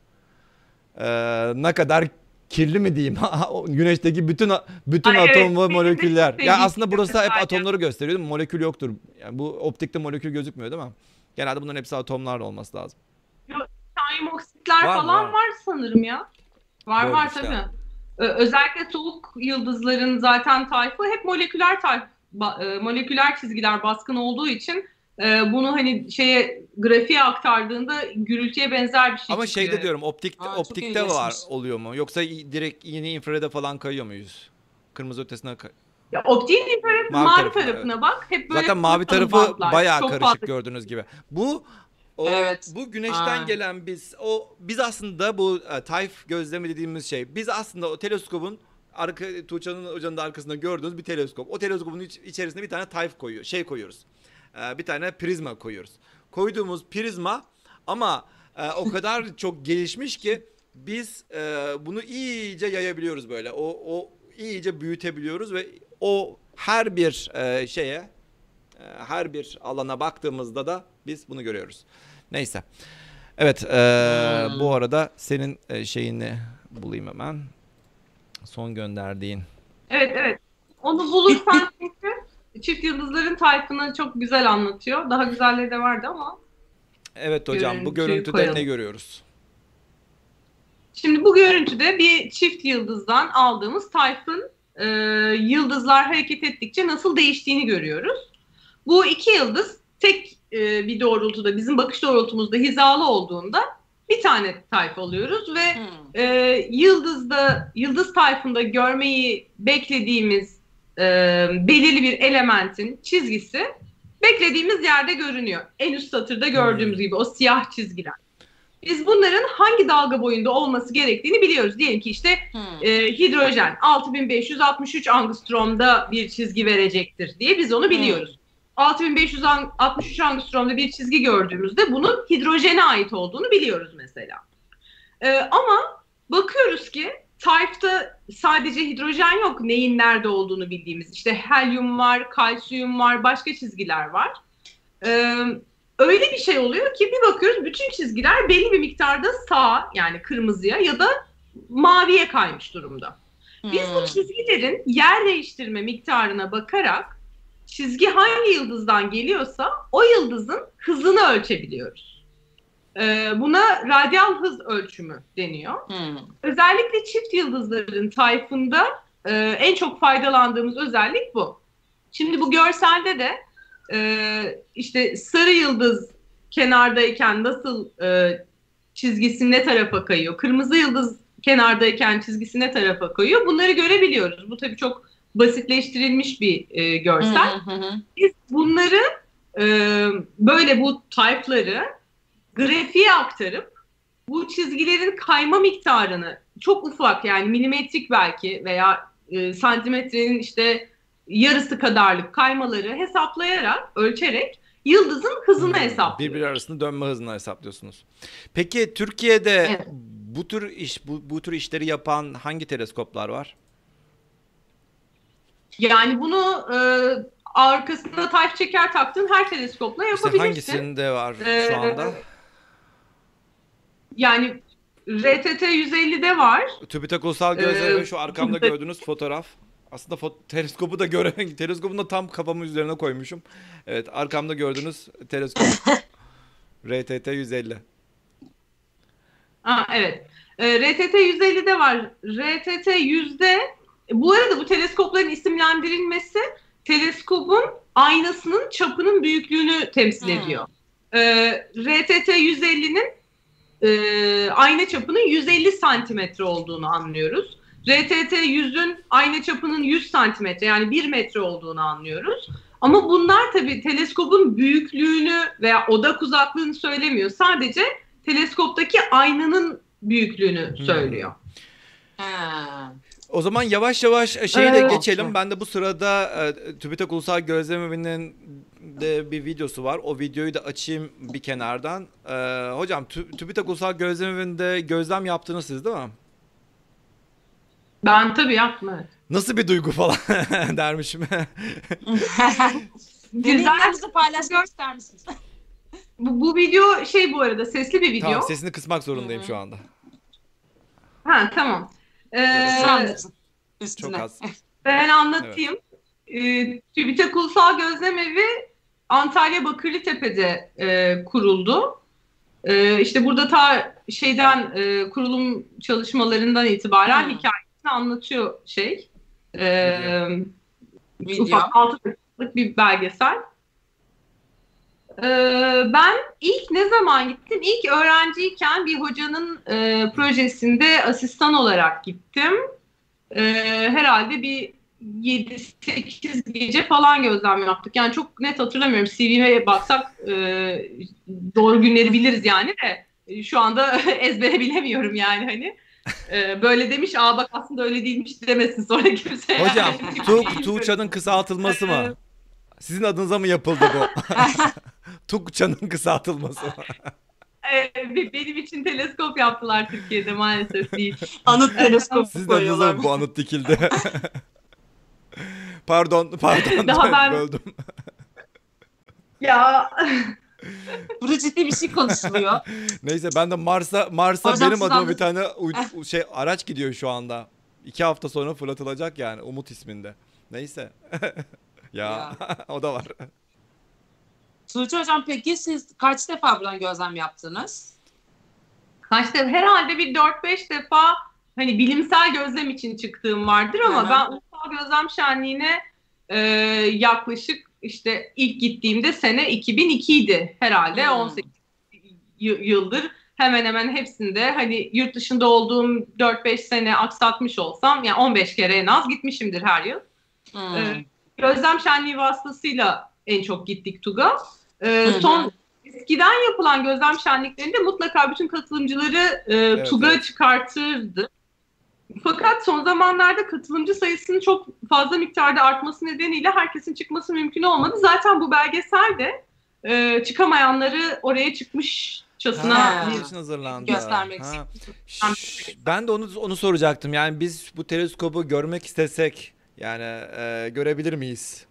e, ne kadar kirli mi diyeyim? (laughs) Güneşteki bütün bütün Ay, evet, atom ve benim de moleküller. Ya sevdiğim aslında burası hep zaten. atomları gösteriyor değil mi? Molekül yoktur. Yani bu optikte molekül gözükmüyor değil mi? Genelde bunların hepsi atomlar olması lazım. titanyum oksitler Var, falan var. var. sanırım ya. Var Doğru var işte. tabii. Ee, özellikle soğuk yıldızların zaten tayfı hep moleküler tayf, ba- e, moleküler çizgiler baskın olduğu için e, bunu hani şeye grafiğe aktardığında gürültüye benzer bir şey Ama çıkıyor. şeyde diyorum optik Aa, optikte var oluyor mu? Yoksa direkt yine infrarede falan kayıyor muyuz? Kırmızı ötesine kay- Ya, optiğin infrared Mavi mavi, tarafı, tarafına bak. Hep böyle Zaten mavi tarafı bantlar. bayağı Çok karışık fazla gördüğünüz gibi. Bu o, Evet. bu güneşten Aa. gelen biz o biz aslında bu e, tayf gözlemi dediğimiz şey. Biz aslında o teleskopun arka Tuğçe'nin hocanın da arkasında gördüğünüz bir teleskop. O teleskopun iç- içerisine bir tane tayf koyuyor. Şey koyuyoruz. E, bir tane prizma koyuyoruz. Koyduğumuz prizma ama e, o (laughs) kadar çok gelişmiş ki biz e, bunu iyice yayabiliyoruz böyle. O o iyice büyütebiliyoruz ve o her bir e, şeye e, her bir alana baktığımızda da biz bunu görüyoruz. Neyse. Evet, eee, Hmm. bu arada senin e, şeyini bulayım hemen. Son gönderdiğin. Evet evet. Onu bulursan (laughs) çift yıldızların tayfını çok güzel anlatıyor. Daha güzelleri de vardı ama. Evet hocam, bu Görüntüyü görüntüde koyalım. ne görüyoruz? Şimdi bu görüntüde bir çift yıldızdan aldığımız tayfın e, yıldızlar hareket ettikçe nasıl değiştiğini görüyoruz. Bu iki yıldız tek e, bir doğrultuda bizim bakış doğrultumuzda hizalı olduğunda bir tane tayf alıyoruz ve Hmm. e, yıldızda yıldız tayfında görmeyi beklediğimiz e, belirli bir elementin çizgisi beklediğimiz yerde görünüyor. En üst satırda gördüğümüz gibi o siyah çizgiler. Biz bunların hangi dalga boyunda olması gerektiğini biliyoruz. Diyelim ki işte Hmm. e, hidrojen 6563 angstromda bir çizgi verecektir diye biz onu biliyoruz. 6563 angstromda bir çizgi gördüğümüzde bunun hidrojene ait olduğunu biliyoruz mesela. E, ama bakıyoruz ki Type'da sadece hidrojen yok neyin nerede olduğunu bildiğimiz. İşte helyum var, kalsiyum var, başka çizgiler var. E, öyle bir şey oluyor ki bir bakıyoruz bütün çizgiler belli bir miktarda sağa yani kırmızıya ya da maviye kaymış durumda. Biz bu Hmm. çizgilerin yer değiştirme miktarına bakarak çizgi hangi yıldızdan geliyorsa o yıldızın hızını ölçebiliyoruz. Ee, buna radyal hız ölçümü deniyor. Hmm. Özellikle çift yıldızların tayfında e, en çok faydalandığımız özellik bu. Şimdi bu görselde de e, işte sarı yıldız kenardayken nasıl e, çizgisi ne tarafa kayıyor, kırmızı yıldız kenardayken çizgisi ne tarafa kayıyor bunları görebiliyoruz. Bu tabii çok basitleştirilmiş bir e, görsel biz bunları e, böyle bu type'ları grafiğe aktarıp bu çizgilerin kayma miktarını çok ufak yani milimetrik belki veya e, santimetrenin işte yarısı kadarlık kaymaları hesaplayarak, ölçerek yıldızın hızını Hmm, hesaplıyoruz. Birbiri arasında dönme hızını hesaplıyorsunuz. Peki Türkiye'de Evet. bu tür iş bu, bu tür işleri yapan hangi teleskoplar var? Yani bunu e, arkasında type çeker taktığın her teleskopla İşte yapabilirsin. hangisinde var Ee, şu anda? Yani RTT 150'de var. TÜBİTAK Ulusal Gözlemi Ee, şu arkamda (laughs) gördüğünüz fotoğraf. Aslında fo- teleskopu da göre (laughs) teleskopunu da tam kafamın üzerine koymuşum. Evet, arkamda gördüğünüz teleskop. (laughs) RTT 150. Aa, evet. Ee, RTT 150'de var. RTT 100'de bu arada bu teleskopların isimlendirilmesi teleskopun aynasının çapının büyüklüğünü temsil Hmm. ediyor. Ee, RTT 150'nin e, ayna çapının 150 santimetre olduğunu anlıyoruz. RTT 100'ün ayna çapının 100 santimetre yani 1 metre olduğunu anlıyoruz. Ama bunlar tabii teleskopun büyüklüğünü veya odak uzaklığını söylemiyor. Sadece teleskoptaki aynanın büyüklüğünü Hmm. söylüyor. Ha. O zaman yavaş yavaş şeyi de Evet. geçelim. Ben de bu sırada e, TÜBİTAK Ulusal Gözlem Evi'nin de bir videosu var. O videoyu da açayım bir kenardan. E, hocam Tü- TÜBİTAK Ulusal Gözlem Evi'nde gözlem yaptınız siz değil mi? Ben tabii yaptım evet. Nasıl bir duygu falan (laughs) dermişim. (laughs) Güzel. İster misiniz? Bu, bu video şey bu arada sesli bir video. tamam sesini kısmak zorundayım Hı hı. şu anda. Ha tamam. Ee. Çok az. ben anlatayım. Ee, TÜBİTAK Ulusal Gözlem Evi Antalya Bakırlıtepe'de e, kuruldu. E, işte burada ta şeyden e, kurulum çalışmalarından itibaren Hmm. hikayesini anlatıyor şey. E, Video. ufak 6 dakikalık bir belgesel. Ee, ben ilk ne zaman gittim? İlk öğrenciyken bir hocanın e, projesinde asistan olarak gittim. Ee, herhalde bir 7-8 gece falan gözlem yaptık. Yani çok net hatırlamıyorum. CV'me baksak e, doğru günleri biliriz yani de e, şu anda (laughs) ezbere bilemiyorum yani hani. Ee, böyle demiş, aa bak aslında öyle değilmiş demesin sonra kimse. Hocam yani. Tu Tuğça'nın kısaltılması mı? Sizin adınıza mı yapıldı bu? (laughs) (laughs) Tuğça'nın kısaltılması mı? Be- benim için teleskop yaptılar Türkiye'de maalesef değil. Anıt teleskopu Sizin adınıza koyuyorlar. mı bu anıt dikildi? (laughs) pardon, pardon. Daha ben- Böldüm. (laughs) Ya (laughs) Burada ciddi bir şey konuşuluyor. Neyse ben de Mars'a Mars'a Hocam benim adıma bir tane u- şey araç gidiyor şu anda. İki hafta sonra fırlatılacak yani Umut isminde. Neyse. ya o da var. Tuğçe Hocam peki siz kaç defa buradan gözlem yaptınız? Kaç defa? Herhalde bir 4-5 defa hani bilimsel gözlem için çıktığım vardır ama hı. ben ulusal gözlem şenliğine e, yaklaşık işte ilk gittiğimde sene 2002 idi herhalde Hı. 18 y- yıldır hemen hemen hepsinde hani yurt dışında olduğum 4-5 sene aksatmış olsam yani 15 kere en az gitmişimdir her yıl. Hmm. Evet. Gözlem şenliği vasıtasıyla en çok gittik TUG'a. Ee, son eskiden yapılan gözlem şenliklerinde mutlaka bütün katılımcıları e, TUG'a evet. çıkartırdı. Fakat son zamanlarda katılımcı sayısının çok fazla miktarda artması nedeniyle herkesin çıkması mümkün olmadı. Zaten bu belgesel de e, çıkamayanları oraya çıkmışçasına Ha. bunun için hazırlandı. Göstermek Ha. Şş, ben de onu onu soracaktım. Yani biz bu teleskobu görmek istesek yani e, görebilir miyiz?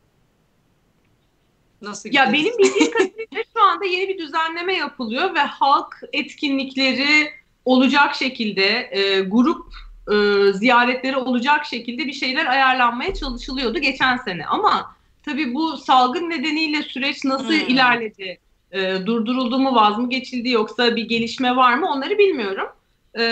Nasıl Ya benim bildiğim kadarıyla şu anda yeni bir düzenleme yapılıyor ve halk etkinlikleri olacak şekilde, e, grup e, ziyaretleri olacak şekilde bir şeyler ayarlanmaya çalışılıyordu geçen sene. Ama tabii bu salgın nedeniyle süreç nasıl Hmm. ilerledi, e, durduruldu mu, vaz mı geçildi yoksa bir gelişme var mı onları bilmiyorum. E,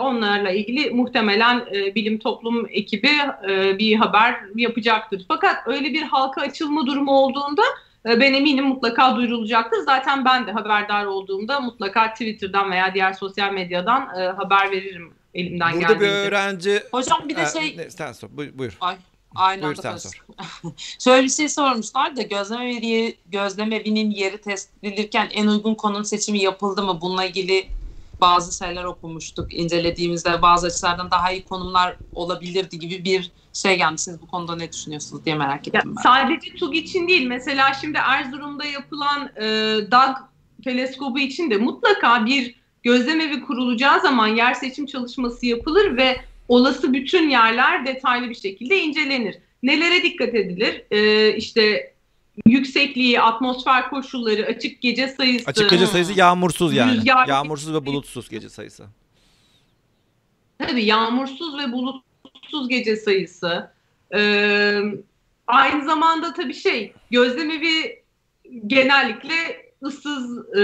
onlarla ilgili muhtemelen e, bilim toplum ekibi e, bir haber yapacaktır. Fakat öyle bir halka açılma durumu olduğunda e, ben eminim mutlaka duyurulacaktır. Zaten ben de haberdar olduğumda mutlaka Twitter'dan veya diğer sosyal medyadan e, haber veririm elimden Burada bir geldiğince. öğrenci Hocam bir de şey ne, sen sor. Buyur. buyur. Ay, aynı Buyur anda sen karıştık. (laughs) Şöyle bir şey sormuşlar da gözlem evi, gözlem evinin yeri tespit edilirken en uygun konum seçimi yapıldı mı? Bununla ilgili bazı şeyler okumuştuk. incelediğimizde bazı açılardan daha iyi konumlar olabilirdi gibi bir şey gelmiş. Siz bu konuda ne düşünüyorsunuz diye merak Ya, ettim ben. sadece TUG için değil. Mesela şimdi Erzurum'da yapılan e, DAG teleskobu için de mutlaka bir gözlem evi kurulacağı zaman yer seçim çalışması yapılır ve olası bütün yerler detaylı bir şekilde incelenir. Nelere dikkat edilir? E, işte yüksekliği, atmosfer koşulları, açık gece sayısı. Açık gece sayısı yağmursuz yani. Rüzgar- Yağmursuz ve bulutsuz gece sayısı. Tabii yağmursuz ve bulutsuz gece sayısı. Ee, aynı zamanda tabii şey gözlemevi genellikle ıssız, e,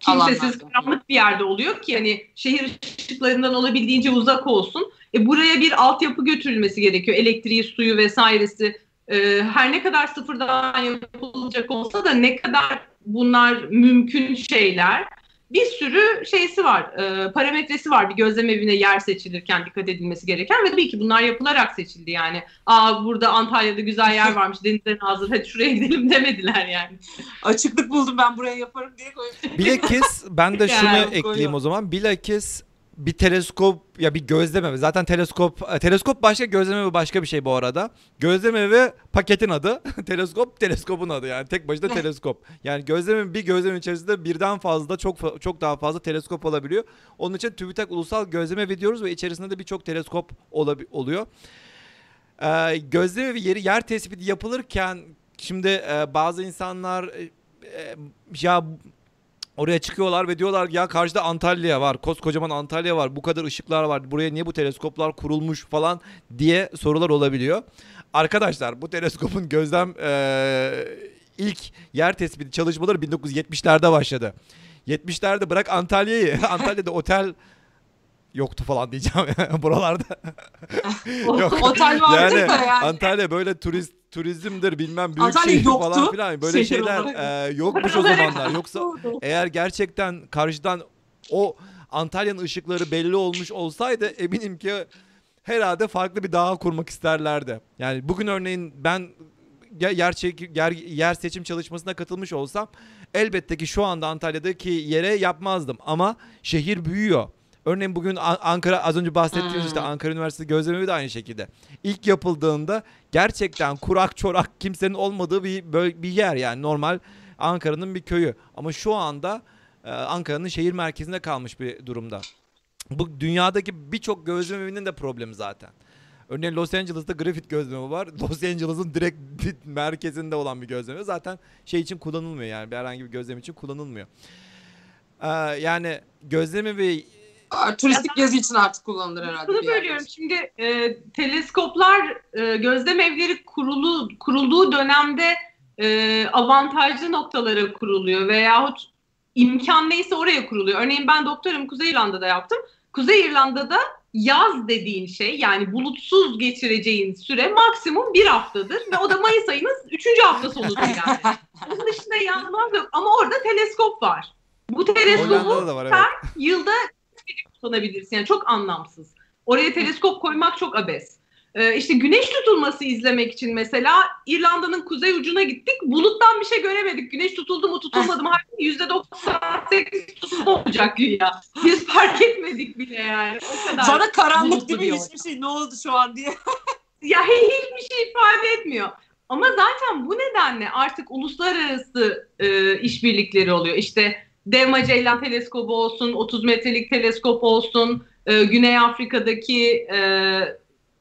kimsesiz, karanlık bir yerde oluyor ki hani şehir ışıklarından olabildiğince uzak olsun. E, buraya bir altyapı götürülmesi gerekiyor. Elektriği, suyu vesairesi. E, her ne kadar sıfırdan yapılacak olsa da ne kadar bunlar mümkün şeyler bir sürü şeysi var, e, parametresi var bir gözlem evine yer seçilirken dikkat edilmesi gereken ve tabii ki bunlar yapılarak seçildi yani. Aa burada Antalya'da güzel yer varmış denizden hazır hadi şuraya gidelim (laughs) demediler yani. Açıklık buldum ben buraya yaparım diye koydum. Bilakis ben de (laughs) şunu Yani, ekleyeyim koyuyorum. o zaman. Bilakis bir teleskop ya bir gözleme zaten teleskop e, teleskop başka gözleme başka bir şey bu arada. Gözleme ve paketin adı (laughs) teleskop teleskopun adı yani tek başına (laughs) teleskop. Yani gözleme bir gözlem içerisinde birden fazla çok çok daha fazla teleskop olabiliyor. Onun için TÜBİTAK Ulusal Gözleme Evi diyoruz ve içerisinde de birçok teleskop olabi- oluyor. Ee, gözlem evi yeri yer tespiti yapılırken şimdi e, bazı insanlar e, e, ya oraya çıkıyorlar ve diyorlar ya karşıda Antalya var. Koskocaman Antalya var. Bu kadar ışıklar var. Buraya niye bu teleskoplar kurulmuş falan diye sorular olabiliyor. Arkadaşlar bu teleskopun gözlem e, ilk yer tespiti çalışmaları 1970'lerde başladı. 70'lerde bırak Antalya'yı. (laughs) Antalya'da otel yoktu falan diyeceğim (laughs) buralarda. Yok. (laughs) Otel vardı Yani da yani. Antalya böyle turist turizmdir bilmem büyük Antalya şehir yoktu. falan filan böyle Şehir şeyler olarak. e, yokmuş o zamanlar. Yoksa (laughs) eğer gerçekten karşıdan o Antalya'nın ışıkları belli olmuş olsaydı eminim ki herhalde farklı bir dağ kurmak isterlerdi. Yani bugün örneğin ben yer, çek- yer, yer seçim çalışmasına katılmış olsam elbette ki şu anda Antalya'daki yere yapmazdım ama şehir büyüyor. Örneğin bugün An- Ankara az önce bahsettiğimiz Hmm. işte Ankara Üniversitesi gözlemevi de aynı şekilde. İlk yapıldığında gerçekten kurak çorak kimsenin olmadığı bir bir yer yani normal Ankara'nın bir köyü. Ama şu anda e, Ankara'nın şehir merkezinde kalmış bir durumda. Bu dünyadaki birçok gözlem evinin de problemi zaten. Örneğin Los Angeles'ta Griffith gözlemi var. (laughs) Los Angeles'ın direkt merkezinde olan bir gözleme. Zaten şey için kullanılmıyor yani bir herhangi bir gözlem için kullanılmıyor. Ee, yani gözlemi ve Turistik gezi için artık kullanılır herhalde. Bunu bölüyorum. Şimdi e, teleskoplar e, gözlem evleri kurulu, kurulduğu dönemde e, avantajlı noktalara kuruluyor veyahut imkan neyse oraya kuruluyor. Örneğin ben doktorum Kuzey İrlanda'da yaptım. Kuzey İrlanda'da yaz dediğin şey yani bulutsuz geçireceğin süre maksimum bir haftadır ve o da Mayıs ayının üçüncü hafta sonudur yani. (laughs) Onun dışında yanmaz yok ama orada teleskop var. Bu teleskobu var evet. yılda kullanabilirsin. Yani çok anlamsız. Oraya teleskop koymak çok abes. Ee, işte güneş tutulması izlemek için mesela İrlanda'nın kuzey ucuna gittik. Buluttan bir şey göremedik. Güneş tutuldu mu tutulmadı mı? Halbuki yüzde 98 tutulma olacak güya. Biz fark etmedik bile yani. O kadar. Bana karanlık değil mi? bir Hiçbir şey ne oldu şu an diye. (laughs) ya hiçbir şey ifade etmiyor. Ama zaten bu nedenle artık uluslararası e, işbirlikleri oluyor. İşte Dev Magellan teleskobu olsun, 30 metrelik teleskop olsun, e, Güney Afrika'daki e,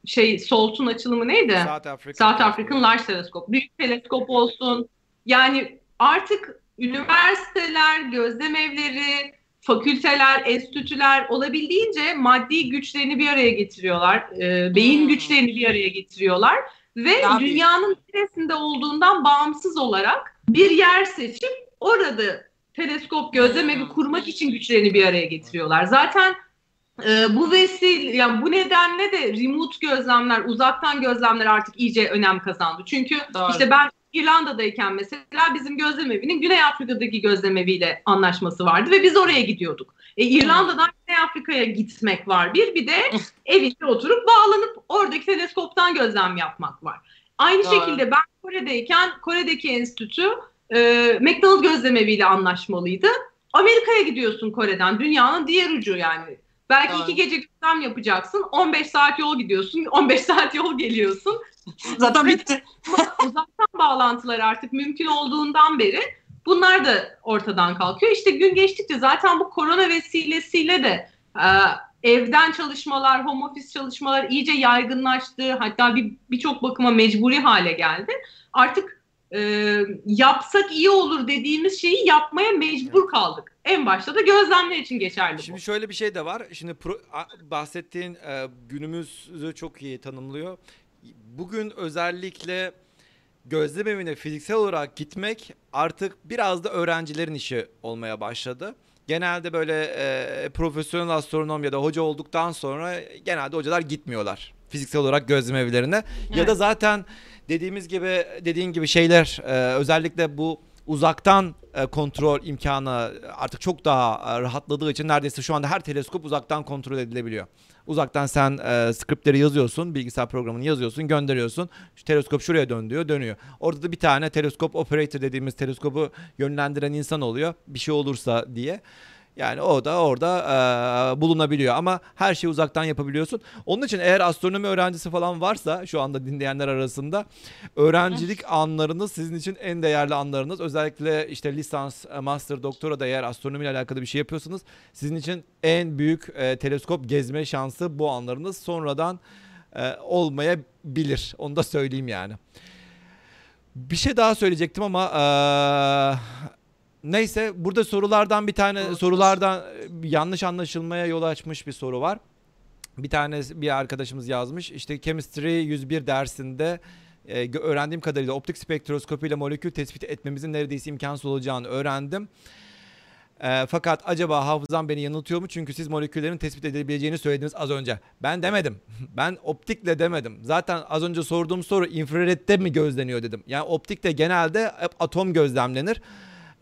şey Solt'un açılımı neydi? South Africa. South African Large Teleskop. Büyük teleskop olsun. Yani artık üniversiteler, gözlem evleri, fakülteler, enstitüler olabildiğince maddi güçlerini bir araya getiriyorlar. E, beyin Hmm. güçlerini bir araya getiriyorlar. Ve büyük. dünyanın neresinde olduğundan bağımsız olarak bir yer seçip orada teleskop gözlem evi kurmak için güçlerini bir araya getiriyorlar. Zaten e, bu vesile, yani bu nedenle de remote gözlemler, uzaktan gözlemler artık iyice önem kazandı. Çünkü Doğru. işte ben İrlanda'dayken mesela bizim gözlem evinin Güney Afrika'daki gözlem eviyle anlaşması vardı ve biz oraya gidiyorduk. E, İrlanda'dan Güney Afrika'ya gitmek var bir, bir de evinde oturup bağlanıp oradaki teleskoptan gözlem yapmak var. Aynı Doğru. şekilde ben Kore'deyken Kore'deki enstitü e, McDonald gözlemeviyle anlaşmalıydı. Amerika'ya gidiyorsun Kore'den. Dünyanın diğer ucu yani. Belki Doğru. iki gece gözlem yapacaksın. 15 saat yol gidiyorsun. (laughs) 15 saat yol geliyorsun. Zaten bitti. Uzaktan bağlantılar artık mümkün olduğundan beri bunlar da ortadan kalkıyor. İşte gün geçtikçe zaten bu korona vesilesiyle de e, evden çalışmalar, home office çalışmalar iyice yaygınlaştı. Hatta bir birçok bakıma mecburi hale geldi. Artık e, yapsak iyi olur dediğimiz şeyi yapmaya mecbur kaldık. En başta da gözlemler için geçerli bu. Şimdi şöyle bir şey de var. Şimdi pro- bahsettiğin e, günümüzü çok iyi tanımlıyor. Bugün özellikle gözlem evine fiziksel olarak gitmek artık biraz da öğrencilerin işi olmaya başladı. Genelde böyle e, profesyonel astronom ya da hoca olduktan sonra genelde hocalar gitmiyorlar fiziksel olarak gözlem evlerine. Ya Evet. da zaten dediğimiz gibi dediğin gibi şeyler e, özellikle bu uzaktan e, kontrol imkanı artık çok daha e, rahatladığı için neredeyse şu anda her teleskop uzaktan kontrol edilebiliyor. Uzaktan sen e, skriptleri yazıyorsun, bilgisayar programını yazıyorsun, gönderiyorsun. Şu teleskop şuraya dön diyor, dönüyor. Orada da bir tane teleskop operator dediğimiz teleskobu yönlendiren insan oluyor. Bir şey olursa diye. Yani o da orada e, bulunabiliyor ama her şeyi uzaktan yapabiliyorsun. Onun için eğer astronomi öğrencisi falan varsa şu anda dinleyenler arasında öğrencilik anlarınız sizin için en değerli anlarınız. Özellikle işte lisans, e, master, doktora da eğer astronomiyle alakalı bir şey yapıyorsanız sizin için en büyük e, teleskop gezme şansı bu anlarınız. Sonradan e, olmayabilir. Onu da söyleyeyim yani. Bir şey daha söyleyecektim ama e, neyse burada sorulardan bir tane sorulardan e, yanlış anlaşılmaya yol açmış bir soru var. Bir tane bir arkadaşımız yazmış. İşte Chemistry 101 dersinde e, öğrendiğim kadarıyla optik spektroskopi ile molekül tespit etmemizin neredeyse imkansız olacağını öğrendim. E, fakat acaba hafızam beni yanıltıyor mu? Çünkü siz moleküllerin tespit edilebileceğini söylediniz az önce. Ben demedim. (laughs) Ben optikle demedim. Zaten az önce sorduğum soru infrarette mi gözleniyor dedim. Yani optikte genelde hep atom gözlemlenir.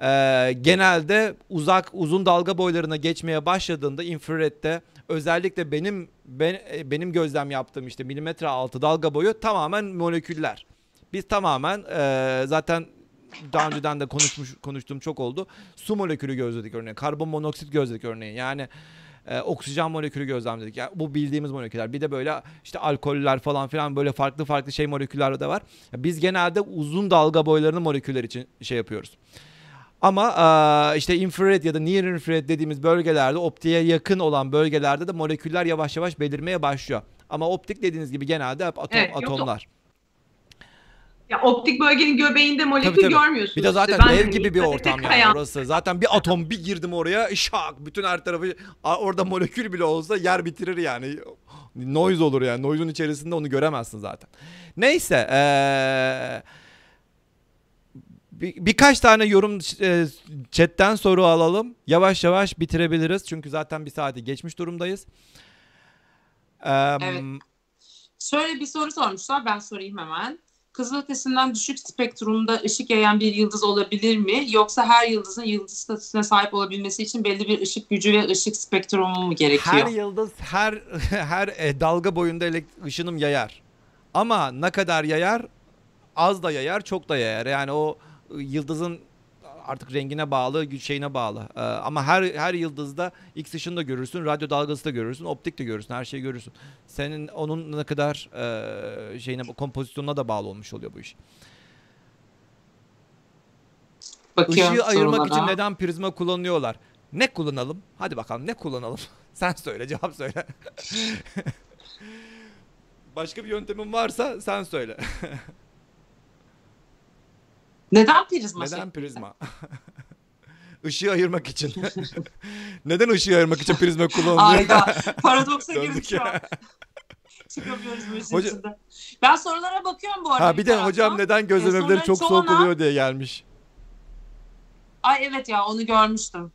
Ee, genelde uzak uzun dalga boylarına geçmeye başladığında infrarette özellikle benim ben, e, benim gözlem yaptığım işte milimetre altı dalga boyu tamamen moleküller. Biz tamamen e, zaten daha önceden de konuşmuş konuştuğum çok oldu. Su molekülü gözledik örneğin. Karbon monoksit gözledik örneğin. Yani e, oksijen molekülü gözlemledik. Yani bu bildiğimiz moleküller. Bir de böyle işte alkoller falan filan böyle farklı farklı şey moleküller de var. Biz genelde uzun dalga boylarını moleküller için şey yapıyoruz. Ama eee, işte infrared ya da near infrared dediğimiz bölgelerde optiğe yakın olan bölgelerde de moleküller yavaş yavaş belirmeye başlıyor. Ama optik dediğiniz gibi genelde hep atom, Evet, atomlar. Ya optik bölgenin göbeğinde molekül Tabii, tabii. görmüyorsunuz. Bir de zaten işte. Hani gibi bir (laughs) ortam yani kayan- orası. Zaten bir atom bir girdim oraya şak bütün her tarafı orada molekül bile olsa yer bitirir yani. Noise olur yani. Noise'un içerisinde onu göremezsin zaten. Neyse eee, bir, birkaç tane yorum e, chatten soru alalım. Yavaş yavaş bitirebiliriz. Çünkü zaten bir saati geçmiş durumdayız. Eee, Evet. Şöyle bir soru sormuşlar. Ben sorayım hemen. Kızılötesi'nden düşük spektrumda ışık yayan bir yıldız olabilir mi? Yoksa her yıldızın yıldız statüsüne sahip olabilmesi için belli bir ışık gücü ve ışık spektrumu mu gerekiyor? Her yıldız her (laughs) her e, dalga boyunda ışınım yayar. Ama ne kadar yayar? Az da yayar, çok da yayar. Yani o yıldızın artık rengine bağlı, güç şeyine bağlı. Ee, ama her her yıldızda X ışını da görürsün, radyo dalgası da görürsün, optik de görürsün, her şeyi görürsün. Senin onun ne kadar e, şeyine kompozisyonuna da bağlı olmuş oluyor bu iş. Bakıyorum Işığı ayırmak sorulara. için neden prizma kullanıyorlar? Ne kullanalım? Hadi bakalım ne kullanalım? (laughs) Sen söyle, cevap söyle. (laughs) Başka bir yöntemin varsa sen söyle. (laughs) Neden prizma Neden şeklinde? prizma? (laughs) Işığı ayırmak için. (laughs) Neden ışığı ayırmak için prizma kullanılıyor? Ayda paradoksa (laughs) girdik şu ya. an. Çıkamıyoruz bu işin Hoca- içinden. Ben sorulara bakıyorum bu arada. Ha bir de taraftan. hocam neden gözlemeleri soruların çok soğuk oluyor diye gelmiş. Ay evet ya onu görmüştüm.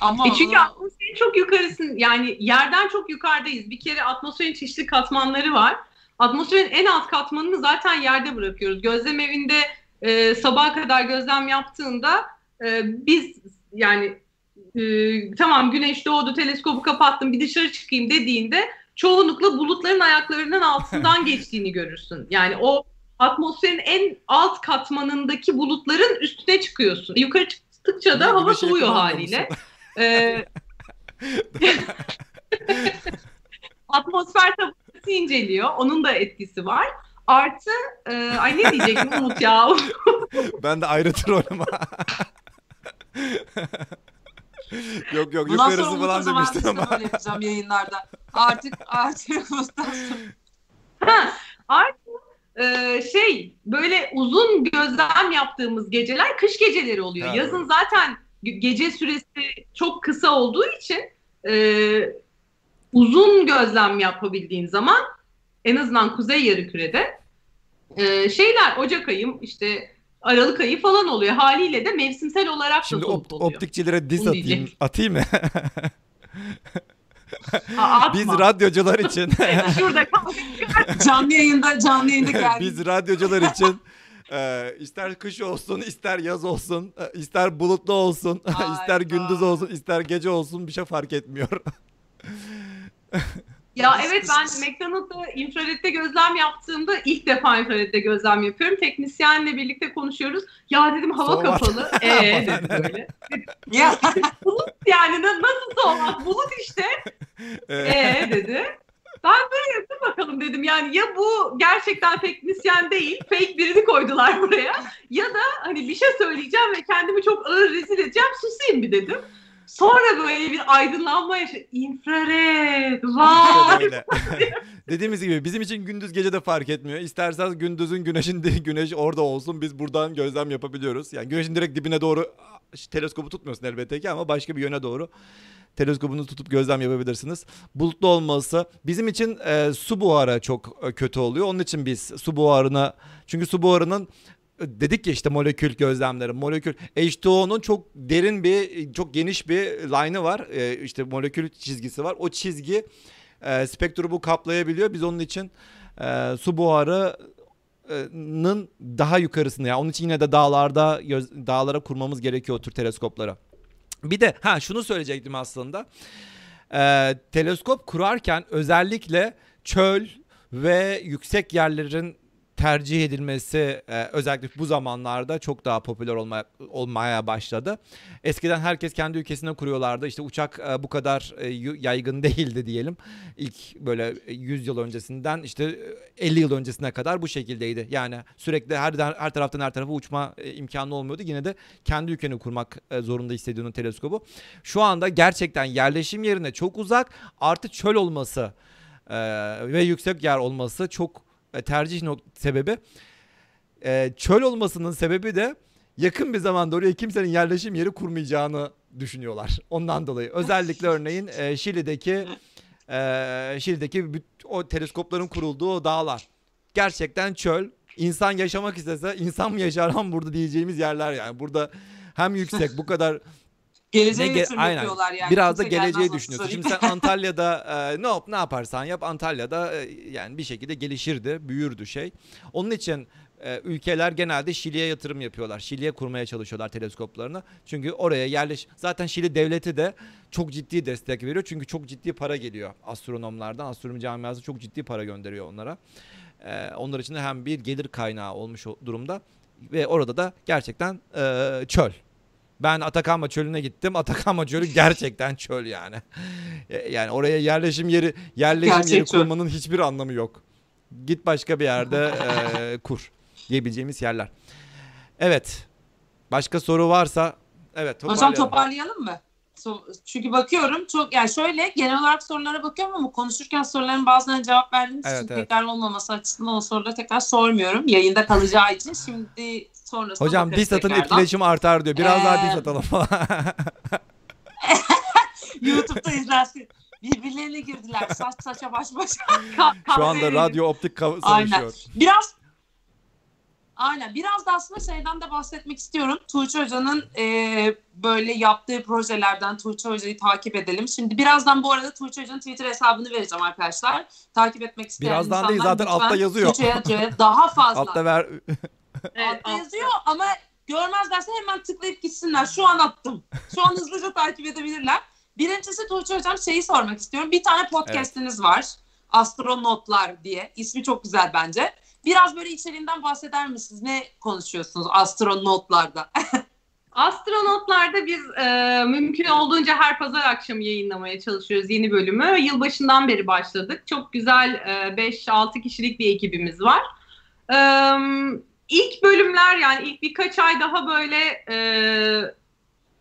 Ama E çünkü atmosferin çok yukarısın yani yerden çok yukarıdayız. Bir kere atmosferin çeşitli katmanları var. Atmosferin en alt katmanını zaten yerde bırakıyoruz. Gözlem evinde e, sabaha kadar gözlem yaptığında e, biz yani e, tamam güneş doğdu teleskobu kapattım bir dışarı çıkayım dediğinde çoğunlukla bulutların ayaklarının altından (laughs) geçtiğini görürsün. Yani o atmosferin en alt katmanındaki bulutların üstüne çıkıyorsun. Yukarı çıktıkça da hava güneşe soğuyor haliyle. Ee, (laughs) (laughs) atmosfer tabakası inceliyor. Onun da etkisi var. Artı e, ay ne diyecektim Umut ya. (laughs) ben de ayrıtır oynama. (laughs) yok yok Bundan yukarısı sonra falan demiştin ama. yapacağım yayınlarda. Artık artık. Ha, Artı e, şey böyle uzun gözlem yaptığımız geceler kış geceleri oluyor. Ha, Yazın zaten ge- gece süresi çok kısa olduğu için e, uzun gözlem yapabildiğin zaman en azından kuzey yarımkürede e, şeyler Ocak ayı işte Aralık ayı falan oluyor. Haliyle de mevsimsel olarak Şimdi da op- oluyor. optikçilere diss Bunu atayım. diyecek. Atayım mı? Aa. Biz radyocular için (laughs) Şurada. (laughs) Canlı yayında canlı yayında (laughs) geldik. Biz radyocular için e, ister kış olsun, ister yaz olsun, e, ister bulutlu olsun, ister gündüz olsun, ister gece olsun bir şey fark etmiyor. Ya evet ben McDonald's'ta infrarette gözlem yaptığımda ilk defa infrarette gözlem yapıyorum. Teknisyenle birlikte konuşuyoruz. Ya dedim hava Soğuk. kapalı. (laughs) Eee dedim böyle. (laughs) Ya Yani na- nasıl soğumaz? Bulut işte. Eee dedi. Ben böyle yaptım bakalım dedim. Yani ya bu gerçekten teknisyen değil, fake birini koydular buraya. Ya da hani bir şey söyleyeceğim ve kendimi çok ağır rezil edeceğim. Susayım bir dedim. Sonra böyle bir aydınlanma yaşa. İnfrared. Vay. (laughs) Dediğimiz gibi bizim için gündüz gece de fark etmiyor. İsterseniz gündüzün güneşin de güneş orada olsun biz buradan gözlem yapabiliyoruz. Yani güneşin direkt dibine doğru teleskopu tutmuyorsun elbette ki ama başka bir yöne doğru teleskopunu tutup gözlem yapabilirsiniz. Bulutlu olması bizim için e, su buharı çok e, kötü oluyor. Onun için biz su buharına çünkü su buharının dedik ya işte molekül gözlemleri. Molekül H2O'nun çok derin bir çok geniş bir line'ı var. E, işte molekül çizgisi var. O çizgi e, spektrumu kaplayabiliyor. Biz onun için e, su buharının daha yukarısını yani onun için yine de dağlarda göz- dağlara kurmamız gerekiyor o tür teleskoplara. Bir de ha şunu söyleyecektim aslında. E, teleskop kurarken özellikle çöl ve yüksek yerlerin tercih edilmesi e, özellikle bu zamanlarda çok daha popüler olmaya, olmaya başladı. Eskiden herkes kendi ülkesine kuruyorlardı. İşte uçak e, bu kadar e, yaygın (laughs) değildi diyelim. İlk böyle 100 yıl öncesinden işte e, 50 yıl öncesine kadar bu şekildeydi. Yani sürekli her her taraftan her tarafa uçma e, imkanı olmuyordu. Yine de kendi ülkeni kurmak e, zorunda hissediyorsun teleskobu. Şu anda gerçekten yerleşim yerine çok uzak artı çöl olması e, ve yüksek yer olması çok e, tercih sebebi. E, çöl olmasının sebebi de yakın bir zamanda oraya kimsenin yerleşim yeri kurmayacağını düşünüyorlar. Ondan dolayı özellikle örneğin e, Şili'deki e, Şili'deki o teleskopların kurulduğu o dağlar gerçekten çöl. İnsan yaşamak istese insan mı yaşar lan burada diyeceğimiz yerler yani. Burada hem yüksek bu kadar Geleceğe Ne ge- yatırım aynen. yapıyorlar yani. Biraz da geleceği düşünüyorsun. Şimdi sen (laughs) Antalya'da e, ne yap ne yaparsan yap Antalya'da e, yani bir şekilde gelişirdi, büyürdü şey. Onun için e, ülkeler genelde Şili'ye yatırım yapıyorlar. Şili'ye kurmaya çalışıyorlar teleskoplarını. Çünkü oraya yerleş zaten Şili devleti de çok ciddi destek veriyor. Çünkü çok ciddi para geliyor astronomlardan. Astronomi camiası çok ciddi para gönderiyor onlara. E, onlar için de hem bir gelir kaynağı olmuş durumda ve orada da gerçekten e, çöl. Ben Atakama çölüne gittim. Atakama çölü gerçekten çöl yani. E, Yani oraya yerleşim yeri yerleşim Gerçek yeri çöl. kurmanın hiçbir anlamı yok. Git başka bir yerde e, kur diyebileceğimiz yerler. Evet. Başka soru varsa evet toparlayalım. toparlayalım mı? Çünkü bakıyorum çok yani şöyle genel olarak sorulara bakıyorum ama konuşurken soruların bazılarına cevap verdiğiniz Evet, için evet. tekrar olmaması açısından o soruları tekrar sormuyorum. Yayında kalacağı için şimdi sonrasında Hocam diss atın tekrardan. etkileşimi artar diyor. Biraz daha Ee, diss atalım falan. (laughs) YouTube'da izlersin. Birbirlerine girdiler. Saç saça baş başa. (laughs) Ka- Şu anda radyo optik Aynen. savaşıyor. Biraz Aynen. Biraz da aslında şeyden de bahsetmek istiyorum. Tuğçe Hoca'nın e, böyle yaptığı projelerden Tuğçe Hoca'yı takip edelim. Şimdi birazdan bu arada Tuğçe Hoca'nın Twitter hesabını vereceğim arkadaşlar. Takip etmek isteyen Birazdan insanlar değil, zaten lütfen altta yazıyor. Tuğçe Hoca'ya daha fazla. Altta ver. (laughs) Evet, altta yazıyor ama görmezlerse hemen tıklayıp gitsinler. Şu an attım. Şu an hızlıca takip edebilirler. Birincisi Tuğçe Hocam şeyi sormak istiyorum. Bir tane podcastiniz var. Astronotlar diye. İsmi çok güzel bence. Biraz böyle içeriğinden bahseder misiniz? Ne konuşuyorsunuz astronotlarda? (laughs) Astronotlarda biz e, mümkün olduğunca her pazar akşamı yayınlamaya çalışıyoruz yeni bölümü. Yılbaşından beri başladık. Çok güzel e, 5-6 kişilik bir ekibimiz var. E, ilk bölümler yani ilk birkaç ay daha böyle e,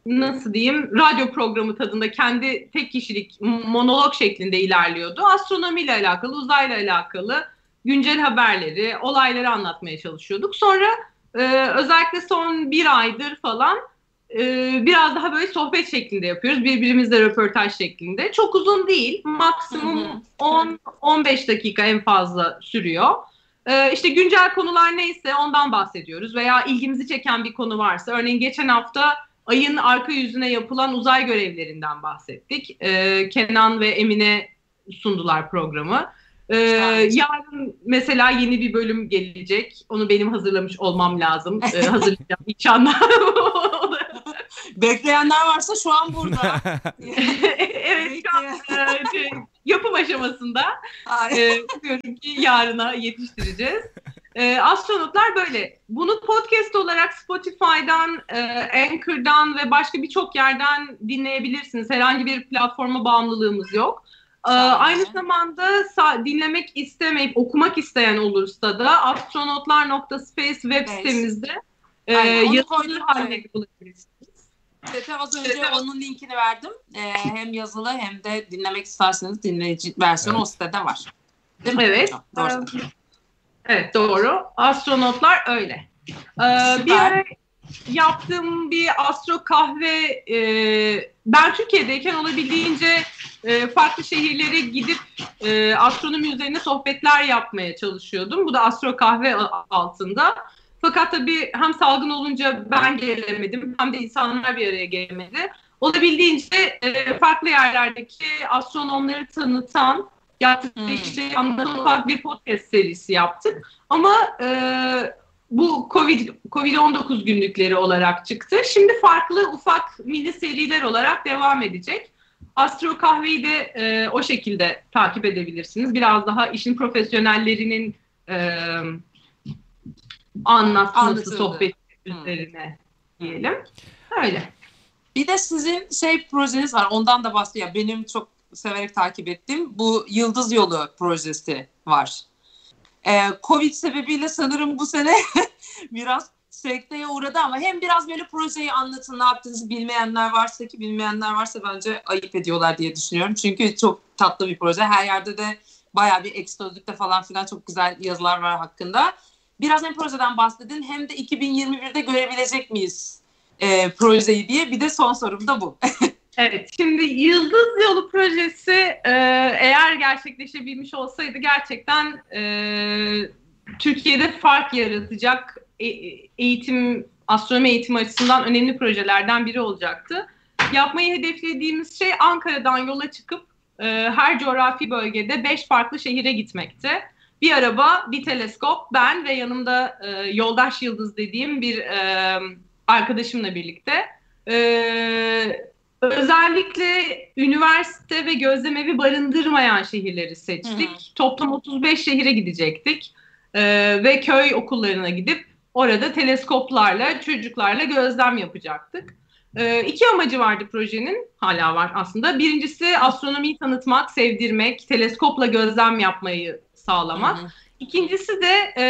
nasıl diyeyim radyo programı tadında kendi tek kişilik monolog şeklinde ilerliyordu. Astronomiyle alakalı, uzayla alakalı güncel haberleri, olayları anlatmaya çalışıyorduk. Sonra ee, özellikle son bir aydır falan e, biraz daha böyle sohbet şeklinde yapıyoruz. Birbirimizle röportaj şeklinde. Çok uzun değil. Maksimum 10-15 dakika en fazla sürüyor. Ee, işte güncel konular neyse ondan bahsediyoruz. Veya ilgimizi çeken bir konu varsa. Örneğin geçen hafta ayın arka yüzüne yapılan uzay görevlerinden bahsettik. Ee, Kenan ve Emine sundular programı. Ee, yarın mesela yeni bir bölüm gelecek. Onu benim hazırlamış olmam lazım. Ee, hazırlayacağım inşallah. (laughs) Bekleyenler varsa şu an burada. (laughs) evet şu an e, şey, yapım aşamasında. Ay. Ee, umuyorum ki yarına yetiştireceğiz. Ee, astronotlar böyle. Bunu podcast olarak Spotify'dan, e, Anchor'dan ve başka birçok yerden dinleyebilirsiniz. Herhangi bir platforma bağımlılığımız yok. Şahane. aynı zamanda dinlemek istemeyip okumak isteyen olursa da astronotlar.space web Space. sitemizde e, yazılı halde evet. bulabilirsiniz. Chat'e az önce onun linkini verdim. Ee, hem yazılı hem de dinlemek isterseniz dinleyici versiyonu Evet. o sitede var. Değil mi? Evet. Doğru Ee. Evet doğru. Astronotlar öyle. Ee, bir ara yaptığım bir astro kahve e, ben Türkiye'deyken olabildiğince e, farklı şehirlere gidip e, astronomi üzerine sohbetler yapmaya çalışıyordum. Bu da astro kahve altında. Fakat tabii hem salgın olunca ben gelemedim hem de insanlar bir araya gelemedi. Olabildiğince e, farklı yerlerdeki astronomları tanıtan yaptıkları Hmm. işte anlatan ufak bir podcast serisi yaptık. Ama e, bu Covid Covid-19 günlükleri olarak çıktı. Şimdi farklı ufak mini seriler olarak devam edecek. Astro Kahve'yi de e, o şekilde takip edebilirsiniz. Biraz daha işin profesyonellerinin e, anlatması, Anlatıldı. sohbet Hmm. üzerine diyelim. Öyle. Bir de sizin şey projeniz var. Ondan da bahsediyor. Benim çok severek takip ettiğim bu Yıldız Yolu projesi var. Ee, Covid sebebiyle sanırım bu sene (laughs) biraz sekteye uğradı ama hem biraz böyle projeyi anlatın ne yaptığınızı bilmeyenler varsa ki bilmeyenler varsa bence ayıp ediyorlar diye düşünüyorum. Çünkü çok tatlı bir proje. Her yerde de bayağı bir ekstözlükte falan filan çok güzel yazılar var hakkında. Biraz hem projeden bahsedin hem de 2021'de görebilecek miyiz e, projeyi diye bir de son sorum da bu. (laughs) Evet, şimdi Yıldız Yolu projesi e, eğer gerçekleşebilmiş olsaydı gerçekten e, Türkiye'de fark yaratacak e, eğitim, astronomi eğitimi açısından önemli projelerden biri olacaktı. Yapmayı hedeflediğimiz şey Ankara'dan yola çıkıp e, her coğrafi bölgede beş farklı şehire gitmekte. Bir araba, bir teleskop, ben ve yanımda e, yoldaş Yıldız dediğim bir e, arkadaşımla birlikte. E, özellikle üniversite ve gözlemevi barındırmayan şehirleri seçtik. Hı. Toplam 35 şehire gidecektik. E, ve köy okullarına gidip orada teleskoplarla, çocuklarla gözlem yapacaktık. E, iki amacı vardı projenin, hala var aslında. Birincisi astronomiyi tanıtmak, sevdirmek, teleskopla gözlem yapmayı sağlamak. Hı hı. İkincisi de e,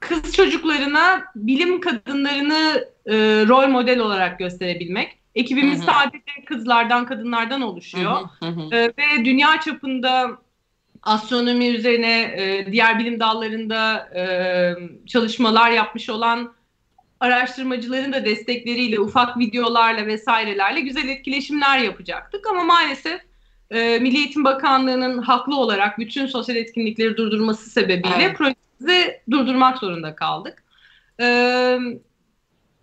kız çocuklarına bilim kadınlarını e, rol model olarak gösterebilmek. Ekibimiz hı hı. sadece kızlardan, kadınlardan oluşuyor. Hı hı hı. E, ve dünya çapında astronomi üzerine e, diğer bilim dallarında e, çalışmalar yapmış olan araştırmacıların da destekleriyle, ufak videolarla vesairelerle güzel etkileşimler yapacaktık. Ama maalesef e, Milli Eğitim Bakanlığı'nın haklı olarak bütün sosyal etkinlikleri durdurması sebebiyle evet. projemizi durdurmak zorunda kaldık. E,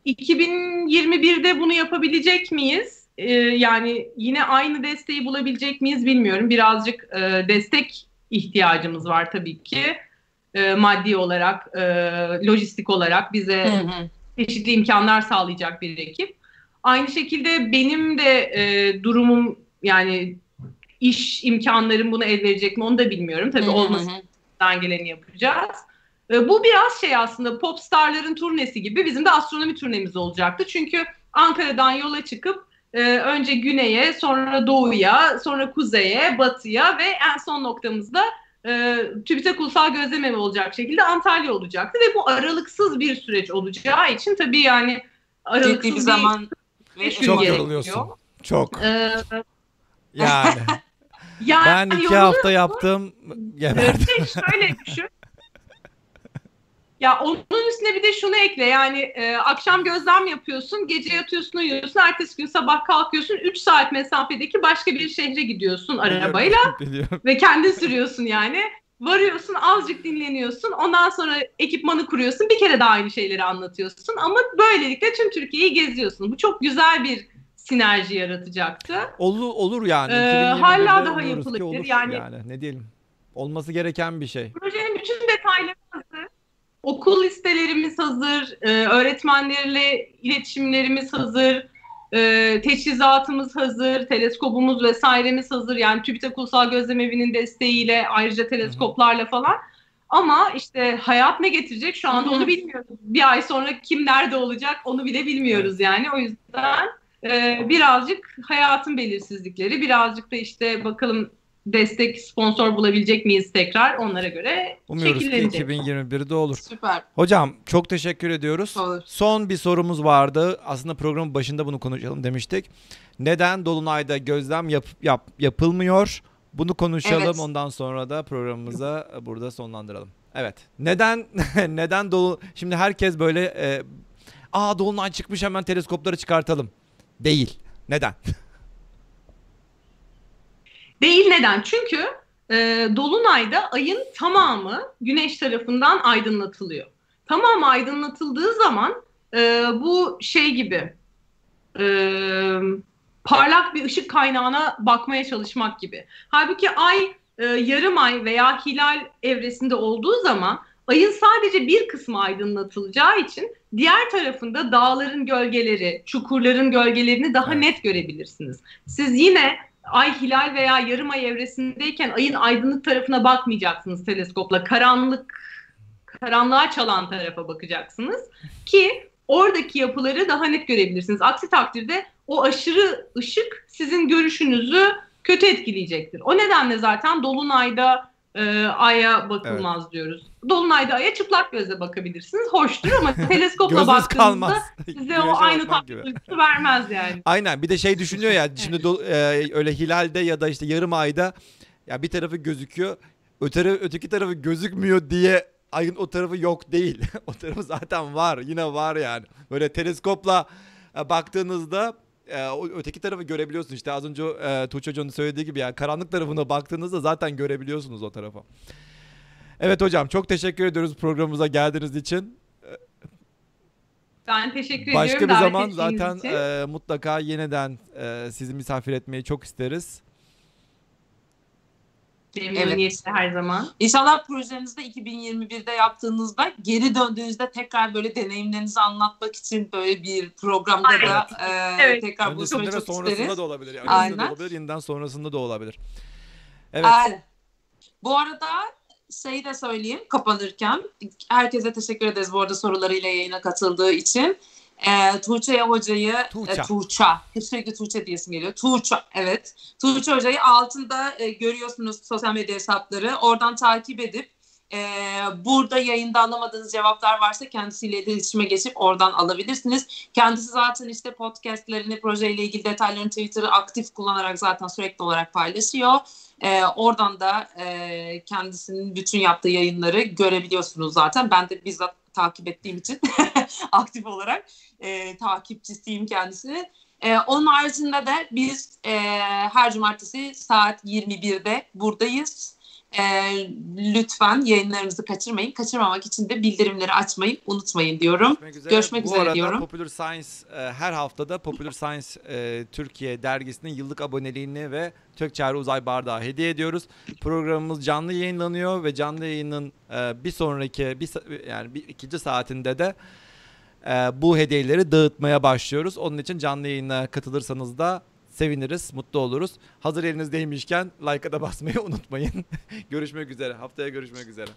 2021'de bunu yapabilecek miyiz? Ee, yani yine aynı desteği bulabilecek miyiz bilmiyorum. Birazcık e, destek ihtiyacımız var tabii ki. E, maddi olarak, e, lojistik olarak bize hı hı. çeşitli imkanlar sağlayacak bir ekip. Aynı şekilde benim de e, durumum yani iş imkanlarım buna el verecek mi onu da bilmiyorum. Tabii olmasından geleni yapacağız. E, bu biraz şey aslında popstarların turnesi gibi bizim de astronomi turnemiz olacaktı. Çünkü Ankara'dan yola çıkıp e, önce güneye, sonra doğuya, sonra kuzeye, batıya ve en son noktamızda e, TÜBİTAK Ulusal Gözlem olacak şekilde Antalya olacaktı. Ve bu aralıksız bir süreç olacağı için tabii yani aralıksız Ciddi bir zaman ve çok yoruluyorsun. Çok. Ee, yani. (laughs) yani. Ben iki hafta yaptım. Geberdim. Şöyle düşün. (laughs) Ya onun üstüne bir de şunu ekle yani e, akşam gözlem yapıyorsun, gece yatıyorsun, uyuyorsun, ertesi gün sabah kalkıyorsun, 3 saat mesafedeki başka bir şehre gidiyorsun arabayla (laughs) biliyorum. ve kendin sürüyorsun yani. Varıyorsun, azıcık dinleniyorsun, ondan sonra ekipmanı kuruyorsun, bir kere daha aynı şeyleri anlatıyorsun ama böylelikle tüm Türkiye'yi geziyorsun. Bu çok güzel bir sinerji yaratacaktı. Olur, olur yani. Ee, hala daha yapılabilir. Olur yani, yani ne diyelim. Olması gereken bir şey. Projenin bütün detayları hazır. Okul listelerimiz hazır, e, öğretmenlerle iletişimlerimiz hazır, e, teçhizatımız hazır, teleskopumuz vesairemiz hazır. Yani TÜBİTAK Ulusal Gözlem Evi'nin desteğiyle ayrıca teleskoplarla falan. Ama işte hayat ne getirecek şu anda onu bilmiyoruz. Bir ay sonra kim nerede olacak onu bile bilmiyoruz yani. O yüzden e, birazcık hayatın belirsizlikleri, birazcık da işte bakalım destek sponsor bulabilecek miyiz tekrar onlara göre Umuyoruz ki 2021'de olur. Süper. Hocam çok teşekkür ediyoruz. Olur. Son bir sorumuz vardı. Aslında programın başında bunu konuşalım demiştik. Neden Dolunay'da gözlem yap, yap, yapılmıyor? Bunu konuşalım. Evet. Ondan sonra da programımıza burada sonlandıralım. Evet. Neden (laughs) neden dolu Şimdi herkes böyle e, aa dolunay çıkmış hemen teleskopları çıkartalım. Değil. Neden? Değil neden? Çünkü e, Dolunay'da ayın tamamı güneş tarafından aydınlatılıyor. Tamamı aydınlatıldığı zaman e, bu şey gibi e, parlak bir ışık kaynağına bakmaya çalışmak gibi. Halbuki ay e, yarım ay veya hilal evresinde olduğu zaman ayın sadece bir kısmı aydınlatılacağı için diğer tarafında dağların gölgeleri, çukurların gölgelerini daha evet. net görebilirsiniz. Siz yine ay hilal veya yarım ay evresindeyken ayın aydınlık tarafına bakmayacaksınız teleskopla. Karanlık karanlığa çalan tarafa bakacaksınız ki oradaki yapıları daha net görebilirsiniz. Aksi takdirde o aşırı ışık sizin görüşünüzü kötü etkileyecektir. O nedenle zaten dolunayda e, aya bakılmaz evet. diyoruz. Dolunayda aya çıplak gözle bakabilirsiniz. Hoştur ama (laughs) teleskopla baktığınızda size o aynı tatlı duygusu vermez yani. Aynen bir de şey düşünüyor ya şimdi do, e, öyle hilalde ya da işte yarım ayda ya bir tarafı gözüküyor, öteki, öteki tarafı gözükmüyor diye ayın o tarafı yok değil. (laughs) o tarafı zaten var. Yine var yani. Böyle teleskopla e, baktığınızda e, o öteki tarafı görebiliyorsun. İşte az önce e, Tuğçe Hoca'nın söylediği gibi yani karanlık tarafına baktığınızda zaten görebiliyorsunuz o tarafa. Evet hocam çok teşekkür ediyoruz programımıza geldiğiniz için. Ben teşekkür Başka ediyorum. bir davet zaman zaten için. e, mutlaka yeniden e, sizi misafir etmeyi çok isteriz. Memnuniyetle her zaman. İnşallah projenizde 2021'de yaptığınızda geri döndüğünüzde tekrar böyle deneyimlerinizi anlatmak için böyle bir programda da e, Evet. tekrar buluşmayı çok sonrasında isteriz. da olabilir. Yani Aynen. de olabilir, yeniden sonrasında da olabilir. Evet. Aynen. Bu arada şeyi de söyleyeyim kapanırken herkese teşekkür ederiz bu arada sorularıyla yayına katıldığı için. E, Tuğçe hocayı Tuğça. E, Tuğça. Hep sürekli Tuğçe diyesim geliyor. Tuğça evet. Tuğçe hocayı altında e, görüyorsunuz sosyal medya hesapları. Oradan takip edip e, burada yayında alamadığınız cevaplar varsa kendisiyle iletişime geçip oradan alabilirsiniz. Kendisi zaten işte podcastlerini, projeyle ilgili detaylarını Twitter'ı aktif kullanarak zaten sürekli olarak paylaşıyor. E, oradan da e, kendisinin bütün yaptığı yayınları görebiliyorsunuz zaten. Ben de bizzat takip ettiğim için (laughs) aktif olarak e, takipçisiyim kendisini. E, onun haricinde de biz e, her cumartesi saat 21'de buradayız. E, lütfen yayınlarımızı kaçırmayın. Kaçırmamak için de bildirimleri açmayı unutmayın diyorum. Görüşmek üzere. Görüşmek Bu üzere arada diyorum. Popular Science e, her haftada Popular Science e, Türkiye dergisinin yıllık aboneliğini ve Tökçer Uzay Bardağı hediye ediyoruz. Programımız canlı yayınlanıyor ve canlı yayının e, bir sonraki bir yani bir ikinci saatinde de e, bu hediyeleri dağıtmaya başlıyoruz. Onun için canlı yayına katılırsanız da seviniriz, mutlu oluruz. Hazır elinizdeymişken like'a da basmayı (laughs) unutmayın. görüşmek üzere. Haftaya görüşmek üzere.